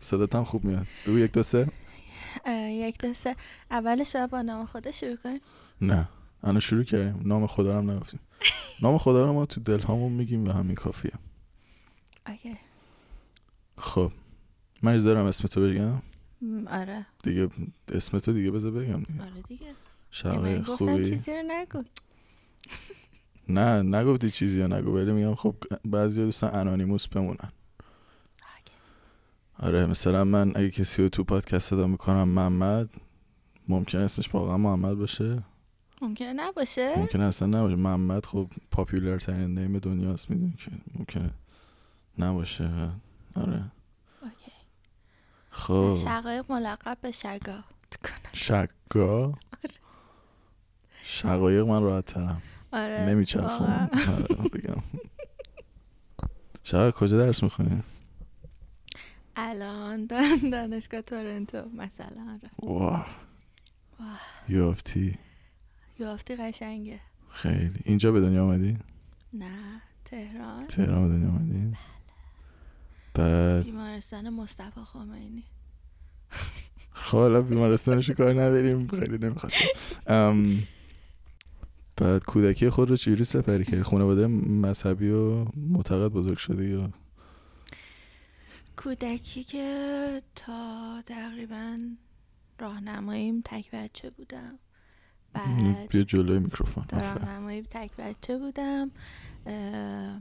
صدات هم خوب میاد. بگو یک دو سه. یک دسته اولش باید با نام خدا شروع کنیم. نه. الان شروع کردیم. نام خدا رو هم نگفتیم. نام خدا رو ما تو دل همون میگیم و همین کافیه. اوکی. خب. من اجازه دارم اسم تو بگم؟ آره. دیگه اسم تو دیگه بذار بگم دیگه. آره دیگه. گفتم خوبی؟ چیزی رو نگو. نه نگفتی چیزی یا نگو ولی میگم خب بعضی دوستان انانیموس بمونن. آره مثلا من اگه کسی رو تو پادکست صدا می‌کنم محمد ممکن اسمش واقعا محمد باشه. ممکنه نباشه. ممکن اصلا نباشه. محمد خب پاپیولر ترین نیم دنیاست می‌دونی که ممکنه نباشه. آره. اوکی. خب. شقایق ملقب به شگا. شگا؟ شقایق من راحت ترم. آره. نمیچرخم آره، بگم. شقایق کجا درس می‌خونی؟ الان دان- دانشگاه تورنتو. مثلا آره. واه. یافتی. یافتی قشنگه. خیلی. اینجا به دنیا آمدی؟ نه. تهران. تهران به دنیا آمدی؟ بعد؟ بیمارستان مصطفی خمینی. خب حالا بیمارستانشو کار نداریم. خیلی نمی‌خواستم بعد کودکی خود رو چجوری سپری که خانواده مذهبی و معتقد بزرگ شدی یا؟ کودکی که تا تقریبا راهنماییم تک بچه بودم. بعد بیا جلوی میکروفون. راهنمایی تک بچه بودم.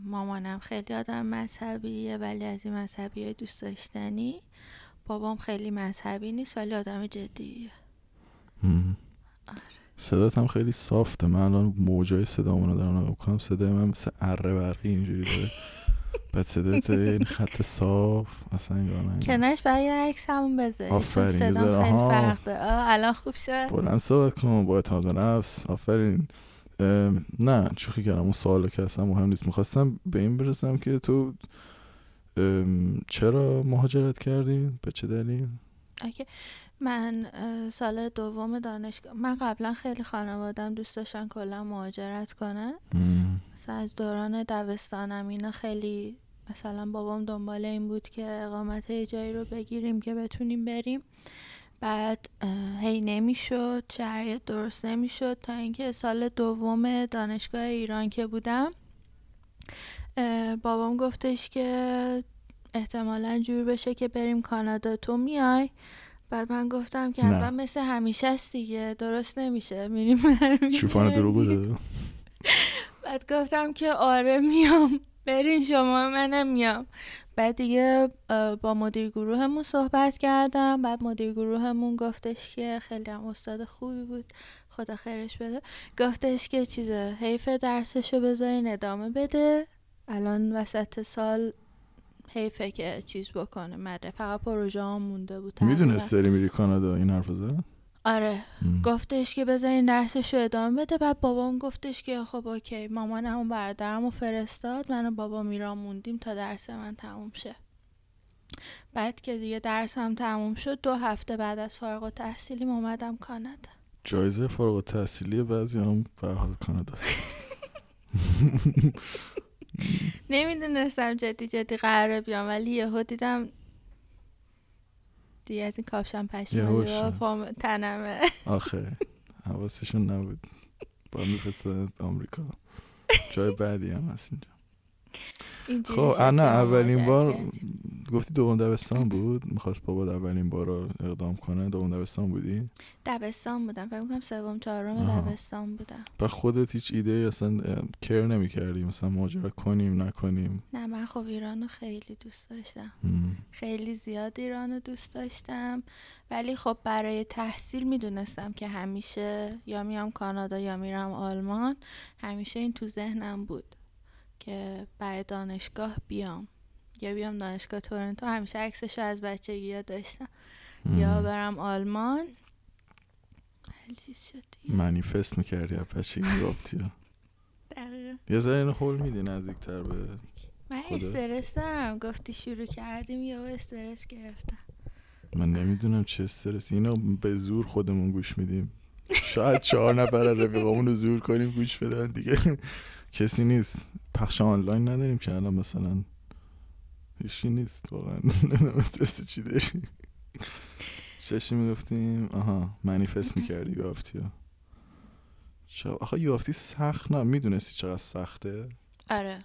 مامانم خیلی آدم مذهبیه ولی از این مذهبی دوست داشتنی. بابام خیلی مذهبی نیست ولی آدم جدیه. آره. صدات هم خیلی صافته من الان موجای صدامون رو دارم نگاه کنم صدای من مثل اره برقی اینجوری داره. بعد صدات این خط صاف اصلا انگار نه کنارش برای عکس همون بذاری آفرین، یه صدام ذره- خیلی آها. الان خوب شد. بلند صحبت کن با اعتماد نفس. آفرین. نه شوخی کردم. اون سوالا که اصلا مهم نیست. می‌خواستم به این برسم که تو چرا مهاجرت کردی؟ به چه دلیل؟ اوکی. من سال دوم دانشگاه من قبلا خیلی خانوادم دوست داشتن کلا مهاجرت کنن. مثلا از دوران دبستانم اینا خیلی مثلا بابام دنبال این بود که اقامت یه جایی رو بگیریم که بتونیم بریم. بعد هی نمی‌شد شرایط درست نمی‌شد تا اینکه سال دوم دانشگاه ایران که بودم بابام گفتش که احتمالا جور بشه که بریم کانادا. تو میای؟ بعد من گفتم که. حتما مثل همیشه است دیگه درست نمیشه میریم. چوپان دروغ داده بعد گفتم که آره میام. برین شما منم میام. بعد دیگه با مدیر گروهمون صحبت کردم. بعد مدیر گروهمون گفتش که خیلی هم استاد خوبی بود. خدا خیرش بده. گفتش که چیز حیف درسشو بذارین ادامه بده. الان وسط سال حیفه که چیز بکنه مده فقط پروژه مونده بود. می‌دونست داری میری کانادا این حرف زد؟ آره. مم. گفتش که بذارین درسش رو ادامه بده. بعد بابام گفتش که خب اوکی. مامانم و برادرم رو فرستاد. من و بابا میرام موندیم تا درس من تموم شه. بعد که دیگه درسم تموم شد دو هفته بعد از فارغ و تحصیلیم اومدم کانادا. جایزه فارغ التحصیلی بعضی هم به حال کاناداست نمی‌دونستم جدی جدی قراره بیام ولی یهو دیدم دیگه از این کاپشن. رو پام تنمه. آخه حواسشون نبود. با میفرستاد آمریکا. جای بعدی هم هست اینجا. خب که اولین بار. گفتی دوم دبستان بود. می‌خواست بابا اولین بار رو اقدام کنه. دوم دبستان بودی؟ دبستان بودم. فکر می‌کنم سوم چهارم. دبستان بودم. و خودت هیچ ایده ای اصلا کر نمی کردی مثلا مهاجرت کنیم نکنیم؟ نه من خب ایرانو خیلی دوست داشتم. خیلی زیاد ایرانو دوست داشتم. ولی خب برای تحصیل می‌دونستم که همیشه یا میام کانادا یا میرم آلمان. همیشه این تو ذهنم بود. که برای دانشگاه بیام. یا بیام دانشگاه تورنتو. همیشه عکسشو از بچگی ها داشتم. یا. برم آلمان. منیفست می‌کردی از بچگی گفتی دقیقاً. یه ذره اینو حول میدی نزدیکتر به من؟ استرس دارم. گفتی شروع کردیم یا استرس گرفتم. من نمی‌دونم چه استرسی. اینو به زور خودمون گوش میدیم. شاید چهار نفر از رفیقامون رو زور کنیم گوش بدن دیگه. کسی نیست. پخش آنلاین نداریم که الان مثلا. هیچی نیست واقعا. نمی‌دونم استرس چی داری. چشی می‌گفتیم آها منیفست می‌کردی یافتی ها آخه یافتی سخت نه می‌دونستی چقدر سخته؟ آره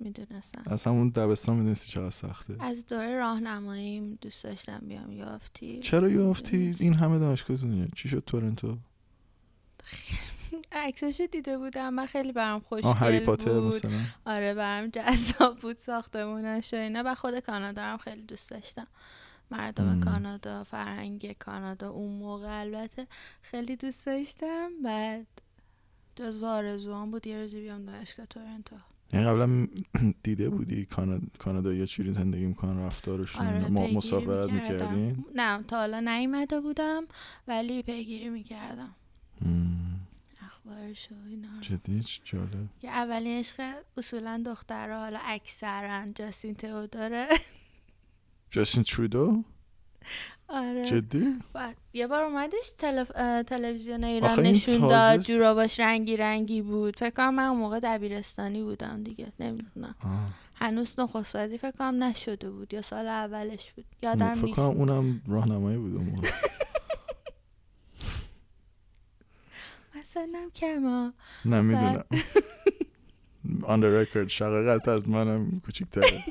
می‌دونستم. از همون دبستان می‌دونستی چقدر سخته؟ از دوره راهنماییم دوست داشتم بیام یافتی چرا یافتی این همه دانشگاه دنیا چی شد تورنتو؟ عکساشو دیده بودم. من خیلی برام خوشگل بود. مثلا. آره برام جذاب بود ساختمونش و اینا. و خود کانادا هم خیلی دوست داشتم. مردم مم. کانادا فرهنگ کانادا اون موقع البته خیلی دوست داشتم. بعد جزو آرزوام بود یه روزی بیام دانشگاه تورنتو. یعنی قبلا دیده بودی کانا- کانادا چجوری زندگی می‌کنن رفتارشون آره؟ ما مسافرت. می‌کردین؟ نه تا حالا نیومده بودم ولی پیگیری می‌کردم. اخبارش و اینا. جدی؟ جالب. که اولین عشق اصولا دخترها حالا اکثرا جاستین تئودوره. جاستین ترودو؟ آره. جدی؟ یه بار اومدش تلف... تلویزیون ایران نشون تازه- داد جوراباش رنگی رنگی بود. فکر کنم من اون موقع دبیرستانی بودم دیگه نمی‌دونم. هنوز نخست وزیر فکر کنم نشده بود یا سال اولش بود. یادم فکر نیست. کنم اونم راهنمایی بود اون موقع. مثلا کما نه می‌دونم. آن رکورد شقیقت از منم کوچیک‌تره.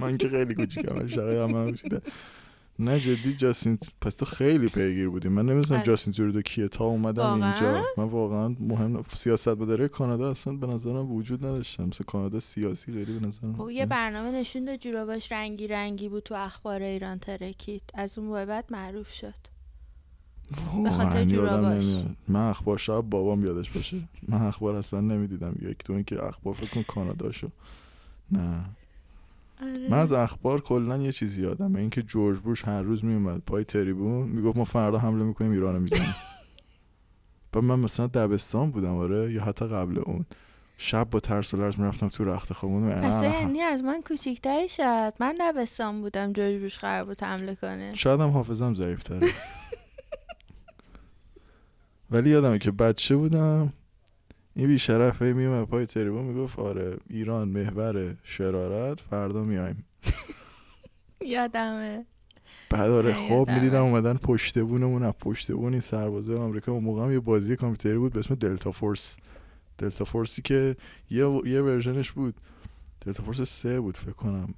من که خیلی کوچیکم شقیقت هم منم کوچیک‌تره. نه جدی جاستین پس تو خیلی پیگیر بودی. من نمی‌دونم آره. جاستین ترودو کیه تا اومدم؟ اینجا. من واقعا مهم سیاست مداره کانادا اصلا به نظرم وجود نداشتم. مثل کانادا سیاسی غیری به نظرم. خب یه برنامه نشون داد جوراباش رنگی رنگی بود تو اخبار ایران ترکید. از اون بعد معروف شد. به خاطر یادم جوراباش. من اخبار شاید بابام یادش باشه. من اخبار اصلا نمی‌دیدم. یک دو اینکه اخبار فکر کن کانادا شو نه. آره. من از اخبار کلا یه چیزی یادمه. اینکه جورج بوش هر روز میومد پای تریبون می‌گفت ما فردا حمله می‌کنیم ایرانو می‌زنیم. بعد من مثلا دبستان بودم آره. یا حتی قبل اون. شب با ترس و لرز می‌رفتم تو رخت خوابون پس تو یعنی از من کوچیکتری شد. من دبستان بودم جورج بوش قرار بود حمله کنه. شاید هم حافظم ضعیفتره. ولی یادمه که بچه بودم این بیشرف هی میومد پای تریبون می‌گفت آره ایران محور شرارت فردا میایم یادمه. بعد آره خواب. می‌دیدم اومدن پشت بونمون از پشت بون این سربازه آمریکا. اون موقع هم یه بازی کامپیوتری بود به اسم دلتا فورس. دلتا فورسی که یه یه ورژنش بود. دلتا فورس سه بود فکر کنم.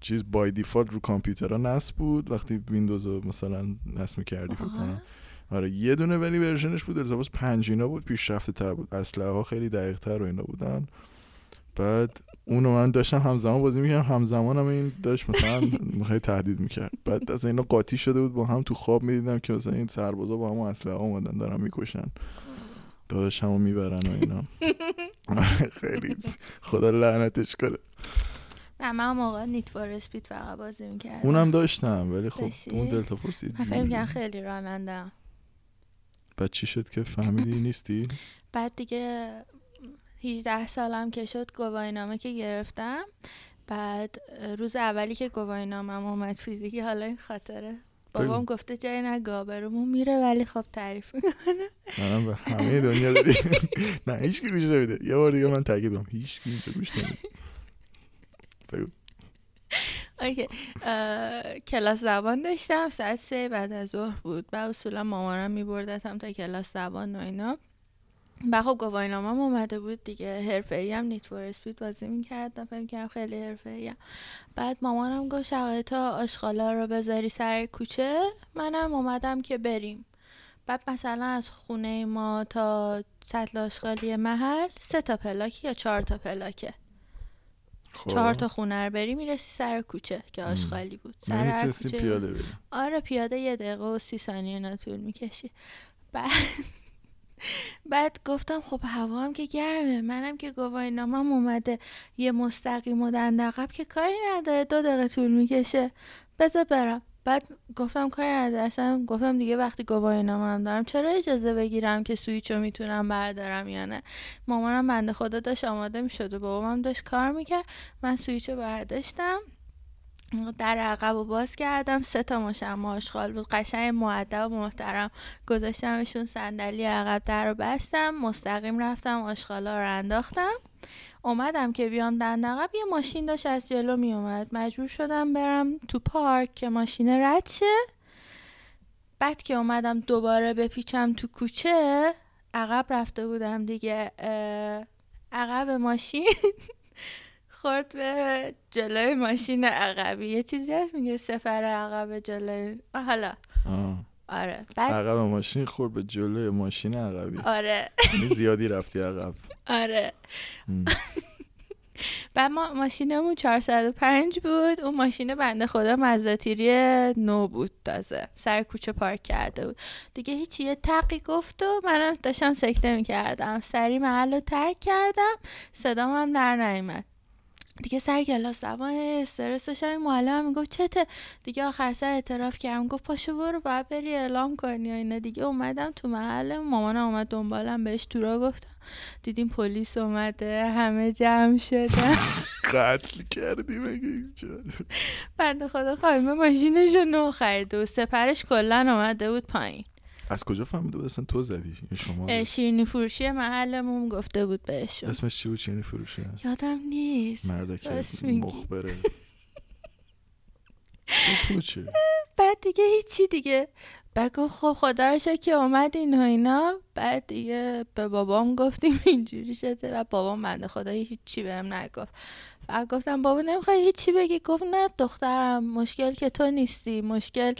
چیز بای دیفالت رو کامپیوترها نصب بود. وقتی ویندوز رو مثلا نصب می‌کردی فکر کنم. آره یه دونه ولی ورژنش بود دلتا فورس پنج اینا بود پیشرفته تر بود. اسلحه ها خیلی دقیق تر و اینا بودن. بعد اونو من داشتم همزمان بازی می‌کردم همزمان هم این داشت مثلا خیلی تهدید می‌کرد. بعد از اینا قاطی شده بود با هم تو خواب می‌دیدم که مثلا این سربازا با هم اسلحه اومدن دارن می‌کشن. داداشمو می‌برن و اینا. خیلی خدا لعنتش کنه. نه من موقع نیت فور اسپید فقط بازی می‌کردم. اونم داشتم ولی خب؟ اون دلتا فورس خیلی رانندم بعد چی شد که فهمیدی نیستی؟ بعد دیگه 18 سالم که شد گواهینامه که گرفتم. بعد روز اولی که گواهینامم اومد فیزیکی حالا این خاطره. بابام. گفته جای نگاه برامون میره ولی خب تعریف می‌کنه. منم به همه دنیا داری. نه هیچ کی گوش نمیده. یه بار دیگه من تاکید کنم هیچ کی اینجا گوش نمیده. بگو. اوکی کلاس زبان داشتم. ساعت سه بعد از ظهر بود. و اصولا مامانم میبردتم تا کلاس زبان و اینا. و خب گواهینامم اومده بود دیگه. حرفه ای هم نیت فور اسپید بازی می‌کردم. فکر کردم خیلی حرفه ای بعد مامانم گفت تا آشغالا رو بذاری سر کوچه. منم اومدم که بریم. بعد مثلا از خونه ما تا سطل آشغالی محل سه تا پلاک یا چهار تا پلاکه. چهار تا خونه رو بری می‌رسی سر کوچه که. آشغالی بود. سر کوچه. پیاده بری. آره پیاده یه دقیقه و سی ثانیه اینا طول می‌کشی. بعد بعد گفتم خب هوا هم که گرمه. منم که گواهینامم اومده. یه مستقیم و دندقب که کاری نداره. دو دقیقه طول می‌کشه. بذار برم. بعد گفتم کاری اصلا گفتم دیگه وقتی گواهینامم دارم چرا اجازه بگیرم که سویچو می‌تونم بردارم یا نه؟ مامانم بنده خدا داشت آماده می‌شد و بابام داشت کار می‌کرد. من سویچو برداشتم در عقب و باز کردم. سه تا مشم آشغال بود. قشنگ معدب و محترم. گذاشتمشون صندلی عقب در رو بستم. مستقیم رفتم آشغالا رو انداختم. اومدم که بیام دند عقب یه ماشین داشت از جلو می اومد مجبور شدم برم تو پارک که ماشین رد شه. بعد که اومدم دوباره بپیچم تو کوچه عقب رفته بودم دیگه. عقب ماشین خورد به جلوی ماشین عقبی. یه چیزی هست میگه سفر عقب جلوی. حالا. آره. بعد عقب ماشین خورد به جلوی ماشین عقبی. آره. یعنی زیادی رفتی عقب. آره. بعد ما ماشینمون 405 بود. اون ماشین بنده خدا مزداتیری نو بود تازه. سر کوچه پارک کرده بود. دیگه هیچی یه تقی گفت و منم داشتم سکته می‌کردم. سری محل رو ترک کردم. صدام هم در نیومد. دیگه سر کلاس زبان استرس داشتم. این معلم می‌گفت چته؟ دیگه آخر سر اعتراف کردم. گفت پاشو برو باید بری اعلام کنی و اینا. دیگه اومدم تو محل. مامانم اومد دنبالم بهش تورا گفتم. دیدیم پلیس اومده. همه جمع شدن. قتل کردی مگه اینجا؟ بنده خدا خانم ماشینش رو نو خریده و سپرش کلا اومده بود پایین. از کجا فهمیده بود اصلا تو زدی؟ یا شما شیرینی فروشی محلمون گفته بود بهشون. اسمش چی بود؟ چینی فروشه یادم نیست. مردک. مخبره. تو چه بعد دیگه هیچی دیگه. گفت خب خدا رو که اومدین و اینا. بعد دیگه به بابام گفتیم اینجوری شده و بابام بنده خدا هیچی بهم نگفت. گفتم بابا نمی‌خوای هیچی بگی؟ گفت نه دخترم مشکل که تو نیستی. مشکل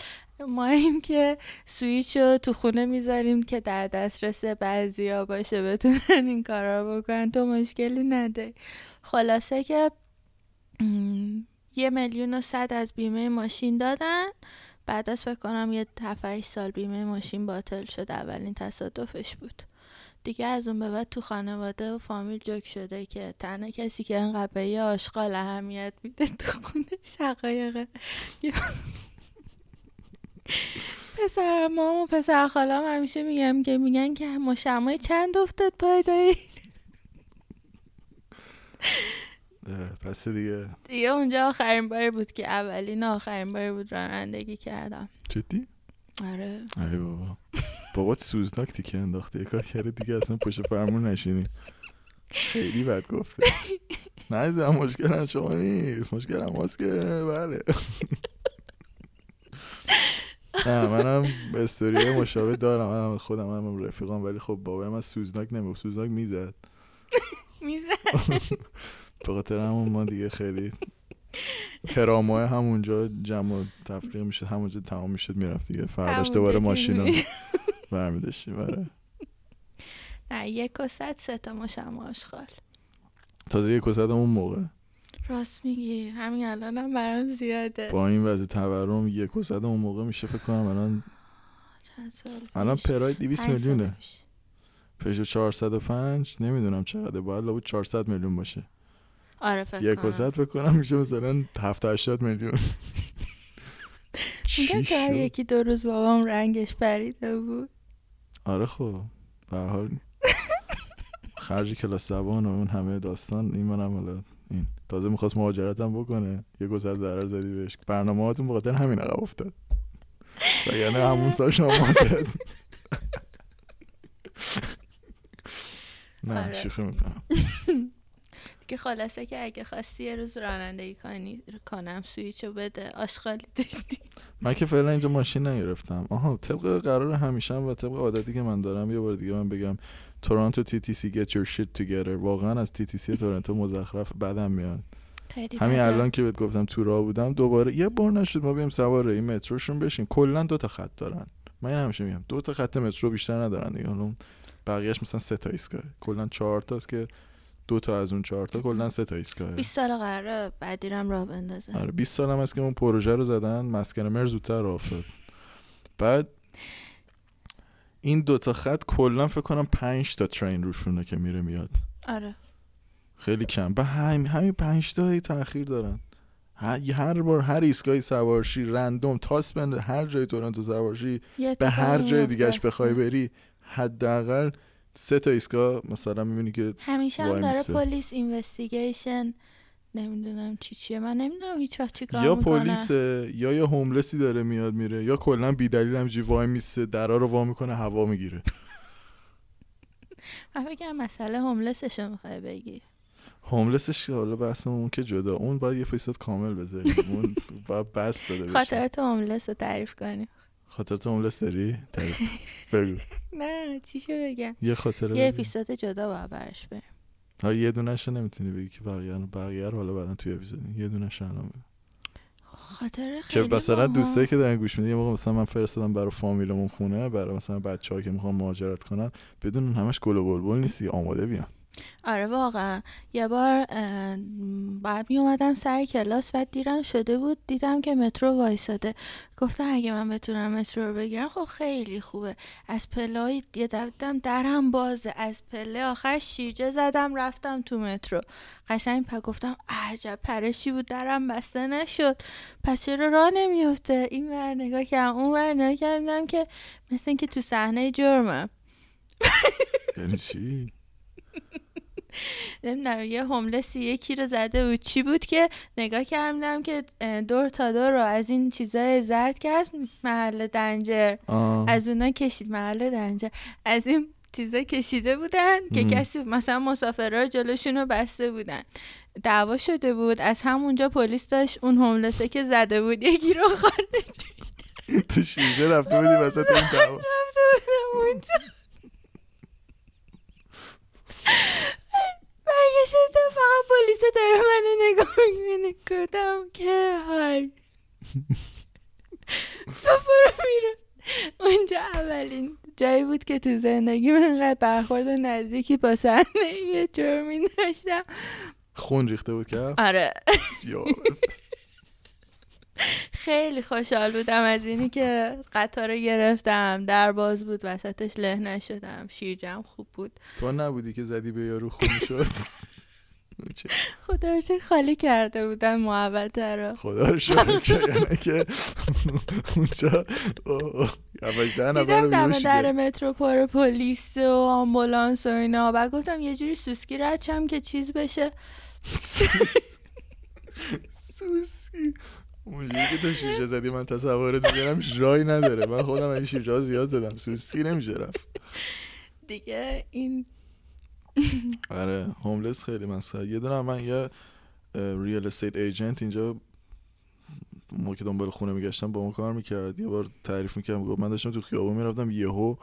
ما این که سویچ رو تو خونه می‌ذاریم که در دسترس بعضیا باشه بتونن این کارا رو بکنن. تو مشکلی نداری. خلاصه که یه میلیون و صد از بیمه ماشین دادن. بعد از فکر کنم یه 7 سال بیمه ماشین باطل شد. اولین تصادفش بود. دیگه از اون به بعد تو خانواده و فامیل جوک شده که تنها کسی که انقدر به یه آشغال اهمیت میده تو خونه شقایقه پسر مام و پسر خالام همیشه میگم که میگن که مشمای چند افتاد پای دایی؟ اه، پس دیگه. دیگه اونجا آخرین باری بود که اولین آخرین باری بود رانندگی کردم. جدی؟ آره. ای بابا. بابات سوزناک تیکه انداخته. یه کار کرده دیگه اصلا پشت فرمون نشینی. خیلی بد گفته. نه عزیزم مشکل شما نیست. مشکل هم هست که. بله. نه منم استوری مشابه دارم. منم خودم هم رفیقام ولی خب بابا من سوزناک نمی‌گفت. سوزناک می‌زد. میزن به خاطر همون ما دیگه خیلی ترامای همونجا جمع تفریق می‌شد. همونجا تمام می‌شد می‌رفت دیگه. فرداش دوباره چیز ماشین رو می- برمیداشتیم آره. نه یک و صد سه تا مشم آشغال. تازه یک وسط اون موقع. راست میگی. همین الان هم برام زیاده. با این وضع تورم یک وسط اون موقع میشه فکر کنم الان الان؟ پراید 200 پنج سال میلیونه. پژو 405 نمی‌دونم چقدر باید لابد 400 میلیون باشه. آره فکر یک کنم. وسط فکر کنم میشه مثلا 70 80 میلیون. میگم شد؟ یکی دو روز بابام رنگش پریده بود. آره خب به حال. خرج کلاس زبان و اون همه داستان این منم حالا این. تازه می‌خواست مهاجرت هم بکنه. یه گذر ضرر زدی بهش. برنامه هاتون بخاطر همین عقب افتاد. و یعنی همون سال شما مهاجرت. نه آره. شوخی می‌کنم. که خلاصه که اگه خواستی یه روز رانندگی کنی کنم سویچو بده. آشغالی داشتی. من که فعلا اینجا ماشین نگرفتم. آها طبق قرار همیشه و طبق عادتی که من دارم یه بار دیگه من بگم تورنتو تی تی سی get your shit together. واقعا از تی تی سی تورنتو مزخرف بدم میاد. همین. الان که بهت گفتم تو راه بودم دوباره یه بار نشد ما بریم سوار این متروشون بشین کلا دو تا خط دارن. من این همیشه میگم دو تا خط مترو بیشتر ندارن دیگه. حالا اون بقیهش مثلا سه تا ایستگاه. کلا چهار تاست که دو تا از اون چهار تا کلا سه تا ایستگاه. 20 سال قراره بعدیرم راه بندازه. آره 20 سال هم هست که اون پروژه رو زدن مسکن مر زودتر راه افتاد. بعد این دوتا خط کلا فکر کنم پنج تا ترین روشونه که میره میاد. آره. خیلی کم. به هم همین پنج تا هی تاخیر دارن. هر هر بار هر ایستگاهی سوارشی رندوم تاس بنده هر جای تورنتو سوارشی به هر جای. دیگهش بخوای بری حداقل سه تا ایستگاه مثلا می‌بینی که همیشه هم داره. پلیس اینوستیگیشن نمی‌دونم چی چیه من نمی‌دونم هیچ وقت چی کار یا پلیسه یا یه هوملسی داره میاد میره یا کلا بیدلیل همجوری وای میسه درا رو وا می‌کنه هوا می‌گیره. من بگم مسئله هوملسشو می‌خوای بگی. هوملسش حالا بحث اون که جدا اون باید یه اپیزود کامل بذاریم اون باید بس داده بشه. خاطرات هوملس رو تعریف کنیم. خاطرات هوملس داری. بگو نه چیشو بگم یه خاطره یه. اپیزود جدا باید برش بریم ها یه دونش نمی‌تونی بگی که بقیه رو بقیه رو حالا بعدا توی اپیزود یه دونش الان. خاطره که خیلی مثلا باحال. دوستایی که دارن گوش میدن یه موقع مثلا من فرستادم برای فامیلمون خونه برای مثلا بچه‌ها که می‌خوان مهاجرت کنن بدون همش گل و بلبل نیستی آماده بیان آره واقعا. یه بار بعد می اومدم سر کلاس بعد دیرم شده بود دیدم که مترو وایساده. گفتم اگه من بتونم مترو رو بگیرم خب خیلی خوبه. از پله یه دیدم درم بازه. از پله آخر شیرجه زدم رفتم تو مترو. قشنگ پا گفتم عجب پرشی بود درم بسته نشد. پس چرا راه نمیفته این ور نگاه کردم اون ور نگاه کردم که مثل اینکه تو صحنه جرمم. یعنی چی؟ نمی‌دونم یه هوملسی یکی رو زده بود چی بود که نگاه کردم که دور تا دور رو از این چیزای زرد که از محل دنجر. آه. از اونا کشید محل دنجر. از این چیزا کشیده بودن که. کسی مثلا مسافرها جلوشون رو بسته بودن. دعوا شده بود. از همونجا پلیس داشت اون هوملسه که زده بود یکی رو خارج تو شیرجه رفته بودی وسط این دعوا. رفته بودم اونجا. برگشتم فقط پلیس داره منو نگاه می‌کنه. گفتم که های تو برو بیرون. اونجا اولین جایی بود که تو زندگی من انقدر برخورد نزدیکی با صحنه یه جرمی داشتم. خون ریخته بود که؟ آره. خیلی خوشحال بودم از اینی که قطار رو گرفتم. در باز بود وسطش له نشدم. شیرجم خوب بود. تو نبودی که زدی به یارو خون شد؟ خدا رو خالی کرده بودن محوطه رو. خدا رو شکر یعنی که اونجا دیدم دم در. مترو پر پلیس و آمبولانس و اینا. بعد گفتم یه جوری سوسکی رد شم که چیز بشه. سوسکی. اونجوری که تو شیرجه زدی من تصورت میگرم رای نداره. من خودم این شیرجه زیاد زدم سوسکی نمیشه رفت. دیگه این آره هوملس خیلی مسخره. یه دونه من یه ریال استیت ایجنت اینجا ما که دنبال خونه میگشتم با ما کار می‌کرد. یه بار تعریف می‌کردم گفت من داشتم تو خیابون می‌رفتم یهو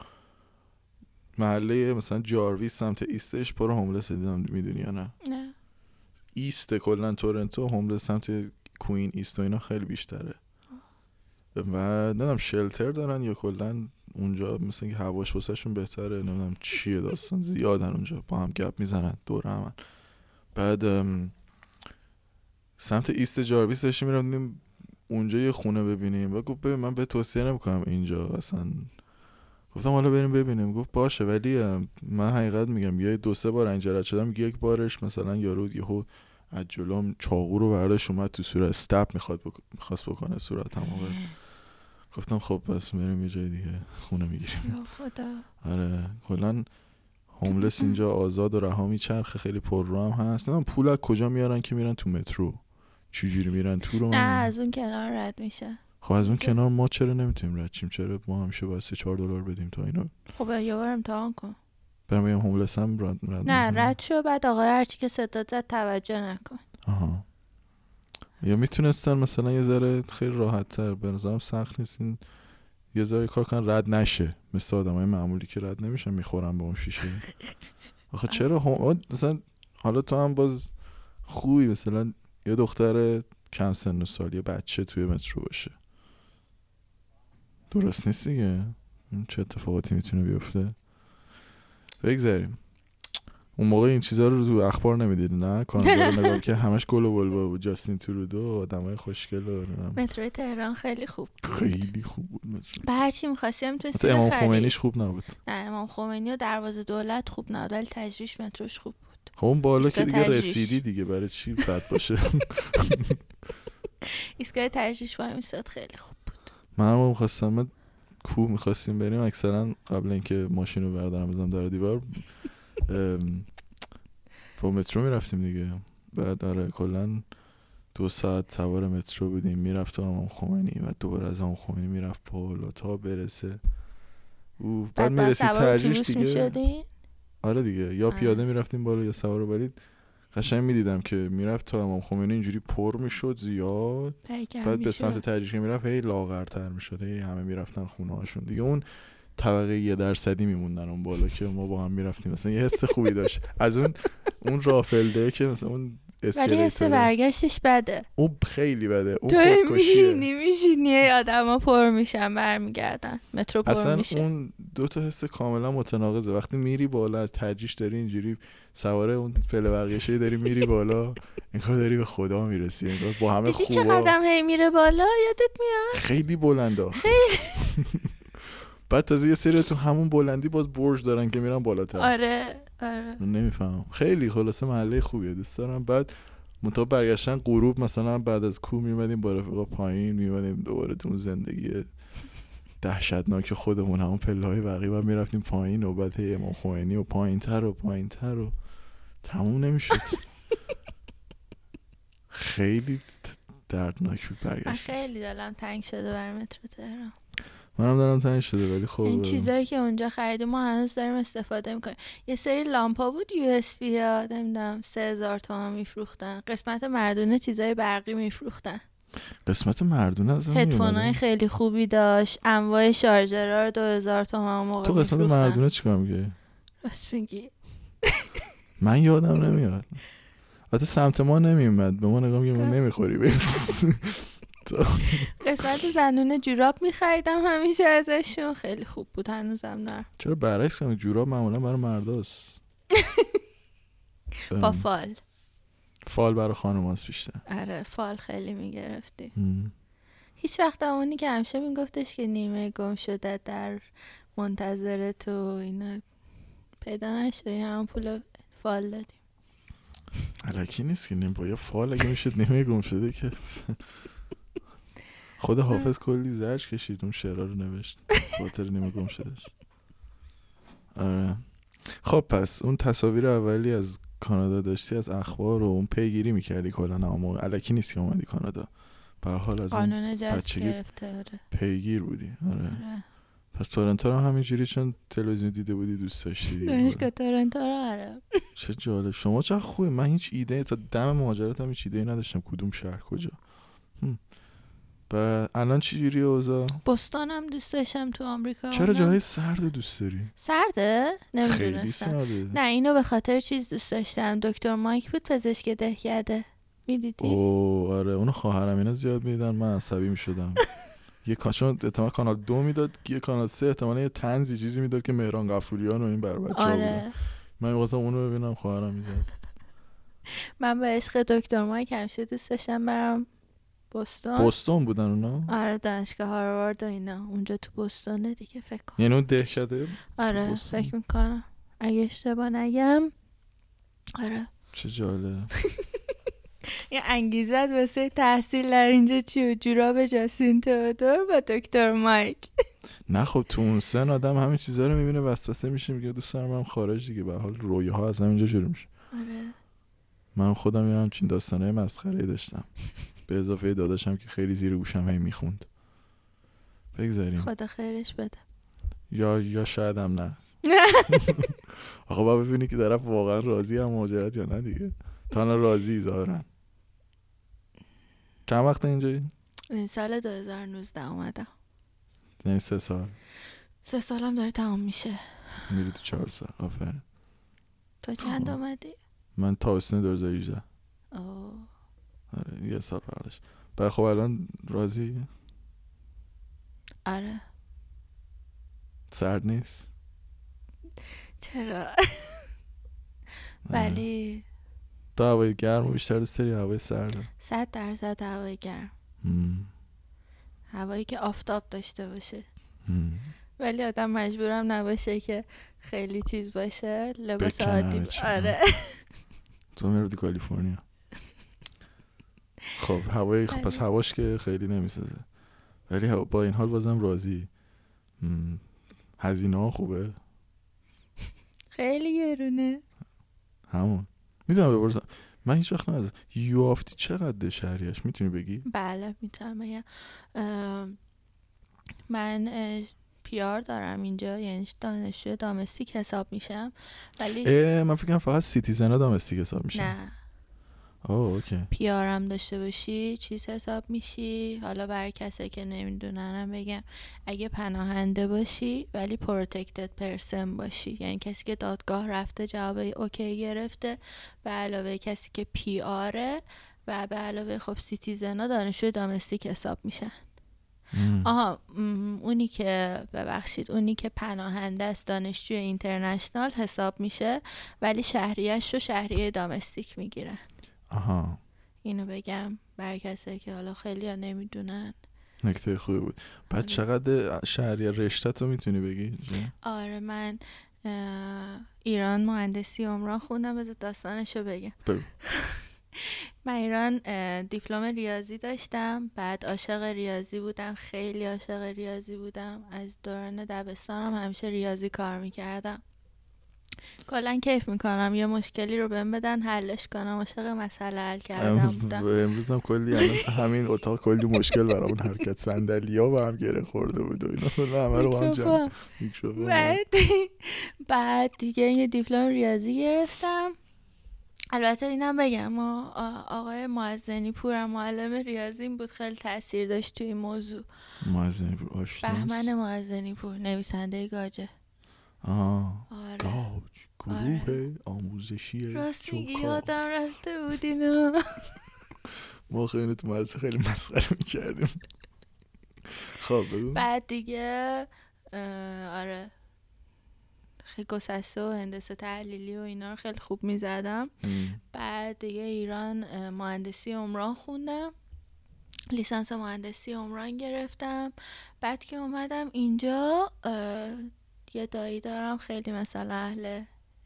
محله مثلا Jarvis سمت east ش پر homeless دیدم. می‌دونی یا نه؟ نه. east کلا تورنتو homeless سمت Queen East و اینا خیلی بیشتره. و نمی‌دونم shelter دارن یا کلا اونجا مثل اینکه هواش واسهشون بهتره نمی‌دونم چیه داستان زیادن اونجا با هم گپ می‌زنن دور همن بعد سمت east Jarvis داشتیم می‌رفتیم اونجا یه خونه ببینیم. و گفت ببین من بهت توصیه نمی‌کنم اینجا اصلا. گفتم حالا بریم ببینیم. گفت باشه ولی من حقیقت میگم یه دو سه بار اینجا رد شدم یک بارش مثلا یارو یهو از جلوم چاقو رو برداشت اومد تو صورت استپ می‌خواد بک... می‌خواست بکنه صورت موقع گفتم خب پس بریم یه جای دیگه خونه می‌گیریم. خدا. آره کلا هوملس اینجا آزاد و رها میچرخه خیلی پر رو هم هست. نمی‌دونم پول از کجا میارن که میرن تو مترو. چجوری میرن تو رو؟ نه من از اون کنار رد میشه. خب از اون کنار ما چرا نمی‌تونیم رد شیم؟ چرا ما همیشه باید سه چهار دلار بدیم تا اینو؟ خب یه بار امتحان کن. برم بگم هوملس هم رد, رد نه؟ رد شو بعد آقای هرچی که صدا زد توجه نکن. آها. یا می‌تونستن مثلا یه ذره خیلی راحت تر به نظرم سخت نیست. این یه ذره کار کنن رد نشه. مثل آدم های معمولی که رد نمیشن می‌خورن به اون شیشه. آخه چرا هم... مثلا حالا تو هم باز خوبی مثلا یه دختر کم سن و سال یه بچه توی مترو باشه. درست نیست دیگه؟ چه اتفاقاتی می‌تونه بیفته؟ بگذاریم. اون موقع این چیزها رو تو اخبار نمی‌دید نه؟ کانادا رو نگاه که همش گل و بلبل بود. جاستین ترودو و آدمای خوشگل و. متروی تهران خیلی خوب خیلی خوب بود مترو. به هرچی می‌خواستی هم توی امام خمینیش خوب نبود. نه امام خمینی و دروازه دولت خوب نبود ولی تجریش متروش خوب بود. خب اون بالا که دیگه تجریش. رسیدی دیگه برای چی بد باشه؟ ایستگاه تجریش وای میستاد خیلی خوب بود. من هم خواستم کوه می‌خواستیم بریم. اکثرا قبل اینکه ماشین رو بردارم بزنم در دیوار با مترو می‌رفتیم دیگه. بعد آره کلا دو ساعت سوار مترو بودیم. می‌رفت تو امام خمینی و دوباره از امام خمینی می‌رفت بالا تا برسه. او بعد سوار ترجیش دیگه. آره دیگه. یا. پیاده می‌رفتیم بالا یا سوار ولی قشنگ می‌دیدم که می‌رفت تا امام خمینی اینجوری پر می‌شد زیاد. بعد به. سمت تدریج که می‌رفت هی لاغرتر می‌شد هی همه می‌رفتن خونه هاشون دیگه اون طبقه یه درصدی میموندن اون بالا که ما با هم می‌رفتیم. مثلا یه حس خوبی داشت. از اون اون رافلده که مثلا اون ولی حس. برگشتش بده. اون خیلی بده. اون تو میشینی میشینی آدما پر میشن برمیگردن. مترو پر اصلا میشه. اون دو تا حس کاملا متناقضه. وقتی میری بالا از ترجیش داری اینجوری سواره اون پله برقیشه داری میری بالا انگار داری به خدا می‌رسی انگار با همه دیدی چه خوبا قدم هی میره بالا؟ یادت میاد؟ خیلی بلنده خیلی. بعد تازه یه سری تو همون بلندی باز برج دارن که میرن بالاتر. آره. آره. نمی‌فهمم. خیلی خلاصه محله خوبیه. دوست دارم. بعد منتها برگشتن غروب مثلا بعد از کو میمدیم با رفیقا پایین میمدیم دوباره تو زندگی دهشتناک خودمون همون پله های برقی و می‌رفتیم پایین و بعد هی امام خمینی و پایین تر و پایین تر و تموم نمی‌شد. خیلی دردناک بود برگشت خیلی دلم تنگ شده بر مترو تهران. منم دارم تنگ شده ولی خب این چیزایی که اونجا خریدیم ما هنوز داریم استفاده می‌کنیم. یه سری لامپا بود یو اس بی ها نمی‌دونم سه هزار تومن میفروختن. قسمت مردونه چیزای برقی میفروختن. قسمت مردونه از هدفون های خیلی خوبی داشت. انواع شارژرها رو دو هزار تومن اون موقع تو قسمت می‌فروختن. مردونه چیکار میگه راست میگی. من یادم نمیاد. البته سمت ما نمیومد. به ما نگاه میگه که؟ نمی‌خوری قسمت زنونه جوراب میخریدم همیشه ازشون. خیلی خوب بود هنوزم دارم. چرا برعکس کنی جوراب معمولا برای مرداست. با فال. فال برای خانم هست بیشتر. آره فال خیلی می‌گرفتی. هیچ وقت همونی که همیشه میگفتش که نیمه گم شده در منتظر تو اینا. پیدا نشد یا همون پول فال دادیم. علکی نیست که نیم با یه فال اگه می‌شد نیمه گم شده که. خود حافظ کلی زرج کشید اون شعرها رو نوشت. خاطر نیمه گم شدهش. آره. خب پس اون تصاویر اولی از کانادا داشتی از اخبار و اون پیگیری می‌کردی کلا. اما علکی نیست که اومدی کانادا. به حال از اون بچگی- آره. پیگیر بودی. آره. آره. پس تورنتو رو هم همینجوری چون تلویزیون دیده بودی دوست داشتی. دانشگاه تورنتو رو آره چه جالب. شما چه خوبه من هیچ ایده تا دم مهاجرت هم هیچ ایده نداشتم. کدوم شهر کجا. و الان چی جوری اوضاع؟ بستان هم دوست داشتم تو آمریکا چرا جاهای سرد دوست داری؟ سرده؟ خیلی سرده. نه اینو به خاطر چیز دوست داشتم. دکتر مایک بود پزشک دهکده. می‌دیدی؟ او آره اونو خواهرم اینا زیاد میدن من عصبی می‌شدم. یه کاشون احتمال کانال دو می‌داد یه کانال سه احتمال یه تنزی چیزی می‌داد که مهران قفوریان و این بر بچه بودن. آره من می‌خواستم اونو ببینم خواهرم می‌زد من به عشق دکتر مایک همیشه دوست داشتم برم بوستون بودن اونا؟ آره دانشگاه هاروارد و اینا. اونجا تو بستونه دیگه فکر کنم. یعنی اون دهکده؟ آره بوستون؟ فکر می‌کنم. اگه اشتباه نگم آره. چه جالب. یه انگیزت واسه تحصیل در اینجا چی و جوراب جاستین تئودور با دکتر مایک. نه خب تو اون سن آدم همین چیزا رو می‌بینه وسوسه میشه میگه دوست دارم برم خارج دیگه. به حال رویاها از همینجا شروع میشه. آره. من خودم یه همچین داستانه مسخره داشتم. به اضافه داداشم که خیلی زیر گوشم هی می‌خوند. بگذاریم. خدا خیرش بده. یا یا شاید هم نه. آقا با ببینی که طرف واقعا راضی هم مهاجرت یا نه دیگه. تا الان راضی ظاهرا. چند وقت اینجایی این؟ سال 2019 اومدم یعنی سه سال. سه سالم داره تمام میشه. میری تو چهار سال. آفرین. تو چند خب. اومدی؟ من تابستون 2018 اوه. آره یه سال پرداش بعد خب الان راضی؟ آره. سرد نیست؟ چرا؟ آره. ولی تو هوای گرم و بیشتر دوست داری هوای سرد؟ صد درصد هوای گرم. هوایی که آفتاب داشته باشه. ولی آدم مجبورم نباشه که خیلی چیز باشه لباس عادی. آره. تو میردی کالیفرنیا. خب هوای خب پس آره. هواش که خیلی نمی‌سازه. ولی با این حال بازم راضی. هزینه ها خوبه؟ خیلی گرونه. همون. می‌تونم بپرسم. من هیچ وقت نمی‌دونم یوافتی چقدر شهریش می‌تونی بگی؟ بله می‌تونم من PR دارم اینجا. یعنی دانشجو domestic حساب میشم. ولی من فکرم فقط citizen ها domestic حساب میشن نه. OK. PR م داشته باشی چیز حساب میشی؟ حالا برای کسایی که نمیدونن بگم. اگه پناهنده باشی ولی protected person باشی. یعنی کسی که دادگاه رفته جواب OK گرفته به علاوه کسی که پیاره و به علاوه خب سیتیزنا دانشجوی دامستیک حساب میشن. آها اونی که ببخشید اونی که پناهنده است دانشجوی اینترنشنال حساب میشه ولی شهریش رو شهریه دامستیک می‌گیرن. آها. اینو بگم برای کسایی که حالا خیلی ها نمی‌دونن. نکته خوبی بود. بعد آره. چقدر شهریه رشته تو می‌تونی بگی؟ آره من ایران مهندسی عمران خوندم. بذار داستانشو بگم. من ایران دیپلم ریاضی داشتم. بعد عاشق ریاضی بودم. خیلی عاشق ریاضی بودم. از دوران دبستانم همیشه ریاضی کار می‌کردم. کلا کیف می‌کنم. یه مشکلی رو بهم بدن حلش کنم. عاشق مسئله حل کردم بودم. امروز هم کلی الان تو همین اتاق کلی مشکل برامون حرکت. صندلی ها با هم گره خورده بود و اینا. کلا همه رو هم جمع. بعد بعد دیگه یه دیپلم ریاضی گرفتم. البته اینم بگم ما آقای معزنی پورم معلم ریاضیم بود. خیلی تاثیر داشت توی این موضوع. معزنی پور بهمن معزنی پور نویسنده گاجه. آه آره. گاج گروه آموزشی راست میگی. یادم رفته بود اینو ما خیلی تو مدرسه خیلی مسخره می‌کردیم. خب بگو. بعد دیگه آره. خیلی گسسته و هندسه تحلیلی و اینا رو خیلی خوب می‌زدم. بعد دیگه ایران مهندسی عمران خوندم. لیسانس مهندسی عمران گرفتم. بعد که اومدم اینجا یه دایی دارم خیلی مثلا اهل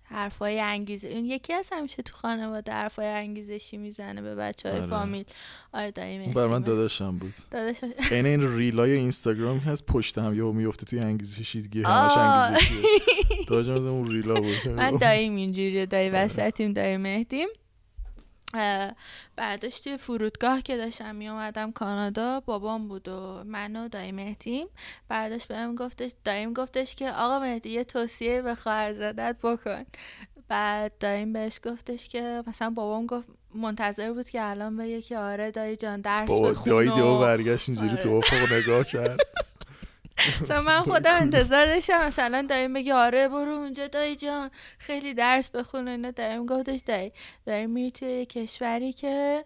حرفای انگیزه. این یکی از همیشه تو خانواده حرفای انگیزشی می‌زنه به بچه های آره. فامیل. آره دایی اون بر من مهدی. داداشم بود. داداش. عین این ریلای اینستاگرام هست پشت هم یهو میفته توی انگیزشی دیگه همش آه. انگیزشیه. داداشم اون ریلا بود. من داییم اینجوریه دایی وسطیم دایی مهدیم. برداشت توی فرودگاه که داشتم می اومدم کانادا بابام بود و من و دایی مهدیم. برداشت بهم گفتش داییم گفتش که آقا مهدی یه توصیه به خواهرزادت بکن. بعد داییم بهش گفتش که مثلا بابام گفت منتظر بود که الان بگه که آره دایی جان درس بخون دایی دیو برگشت اینجوری آره. تو افق نگاه کرد. مثلا من خودم انتظار داشتم مثلا دایم بگه آره برو اونجا دایی جان. خیلی درس بخون و اینا دایم گفتش دایی. داری میری توی کشوری که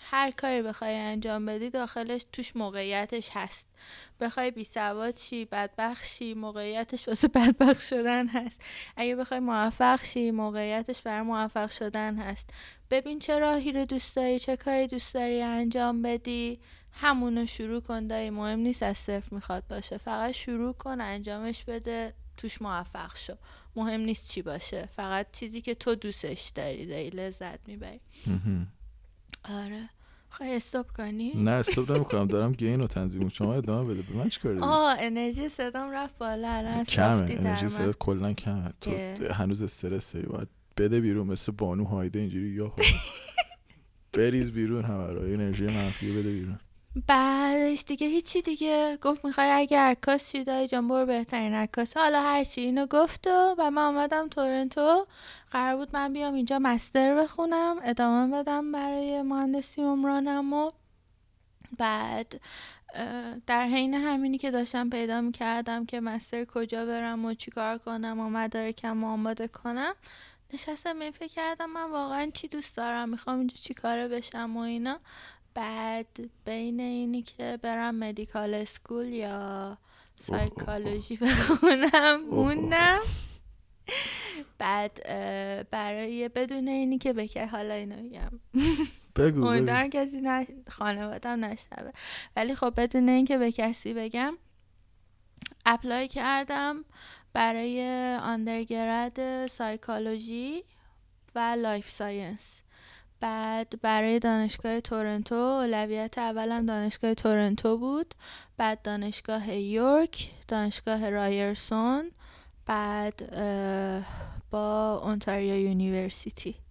هر کاری بخوای انجام بدی داخلش توش موقعیتش هست. بخوای بی سواد شی بدبخت شی موقعیتش واسه بدبخت شدن هست. اگه بخوای موفق شی موقعیتش برای موفق شدن هست. ببین چه راهی رو دوست داری چه کاری دوست داری انجام بدی. همونو شروع کن دایی مهم نیست از صفر می‌خواد باشه. فقط شروع کن انجامش بده توش موفق شو. مهم نیست چی باشه فقط چیزی که تو دوستش داری داری لذت می‌بری. آره. خواهی استوب کنی؟ نه استوب نمی‌کنم. دارم گین رو تنظیم. شما ادامه بده. به من چیکار آه انرژی صدام رفت بالا. الان کمه. انرژی. صدات کلا کمه. تو هنوز استرس داری. باید بده بیرون مثل بانو هایده اینجوری. یا بریز بیرون همه رو. انرژی منفی بده بیرون. بعدش دیگه هیچی دیگه. گفت می‌خوای اگه عکاس چی دایی جان بهترین عکاس. حالا هرچی اینو گفت و و من آمدم تورنتو. قرار بود من بیام اینجا مستر بخونم ادامه بدم برای مهندسی عمرانم و بعد در حین همینی که داشتم پیدا می‌کردم که مستر کجا برم و چیکار کنم و مدارکم آماده کنم نشستم این فکر کردم من واقعا چی دوست دارم می‌خوام اینجا چی کاره بشم و اینا. بعد بین اینی که برم مدیکال اسکول یا سایکولوژی بخونم موندم. بعد برای بدون اینی که بکر حالا اینو میگم. بگو امیدوارم کسی نه خانوادم نشنوه. ولی خب بدون اینکه به کسی بگم apply کردم برای undergrad psychology و life science بعد برای دانشگاه تورنتو اولویت اولم دانشگاه تورنتو بود. بعد دانشگاه یورک دانشگاه رایرسون بعد با Ontario University.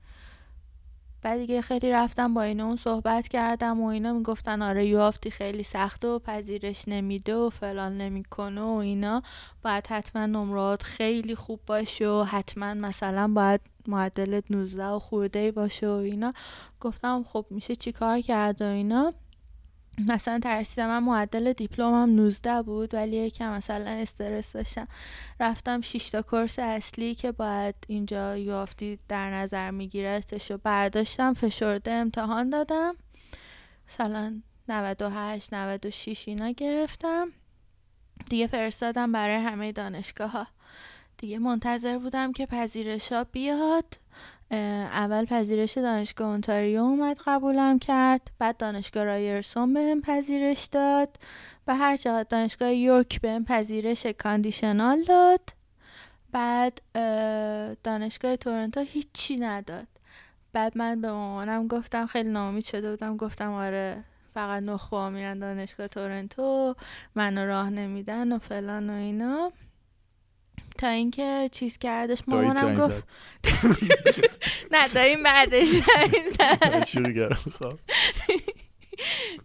بعد دیگه خیلی رفتم با اینا اون صحبت کردم و اینا می‌گفتن آره U of T خیلی سخته و پذیرش نمیده و فلان نمی‌کنه و اینا. باید حتما نمرات خیلی خوب باشه و حتما مثلا باید معدلت 19 و خورده باشه و اینا. گفتم خب میشه چیکار کرد و اینا؟ مثلا ترسیدم من معدل دیپلمم 19 بود ولی یکم مثلا استرس داشتم. رفتم 6 تا کورس اصلی که باید اینجا یافتی در نظر میگیرتش و برداشتم فشرده امتحان دادم. مثلا 98 96 اینا گرفتم. دیگه فرستادم برای همه دانشگاه ها دیگه منتظر بودم که پذیرش ها بیاد. اول پذیرش دانشگاه اونتاریو اومد قبولم کرد. بعد دانشگاه رایرسون بهم پذیرش داد. و هر جا دانشگاه یورک بهم پذیرش کاندیشنال داد. بعد دانشگاه تورنتو هیچی نداد. بعد من به مامانم گفتم خیلی ناامید شده بودم. گفتم آره فقط نخبه میرن دانشگاه تورنتو منو راه نمیدن و فلان و اینا. تا اینکه چیز کردش مامانم گفت. نه داریم بعدش خب.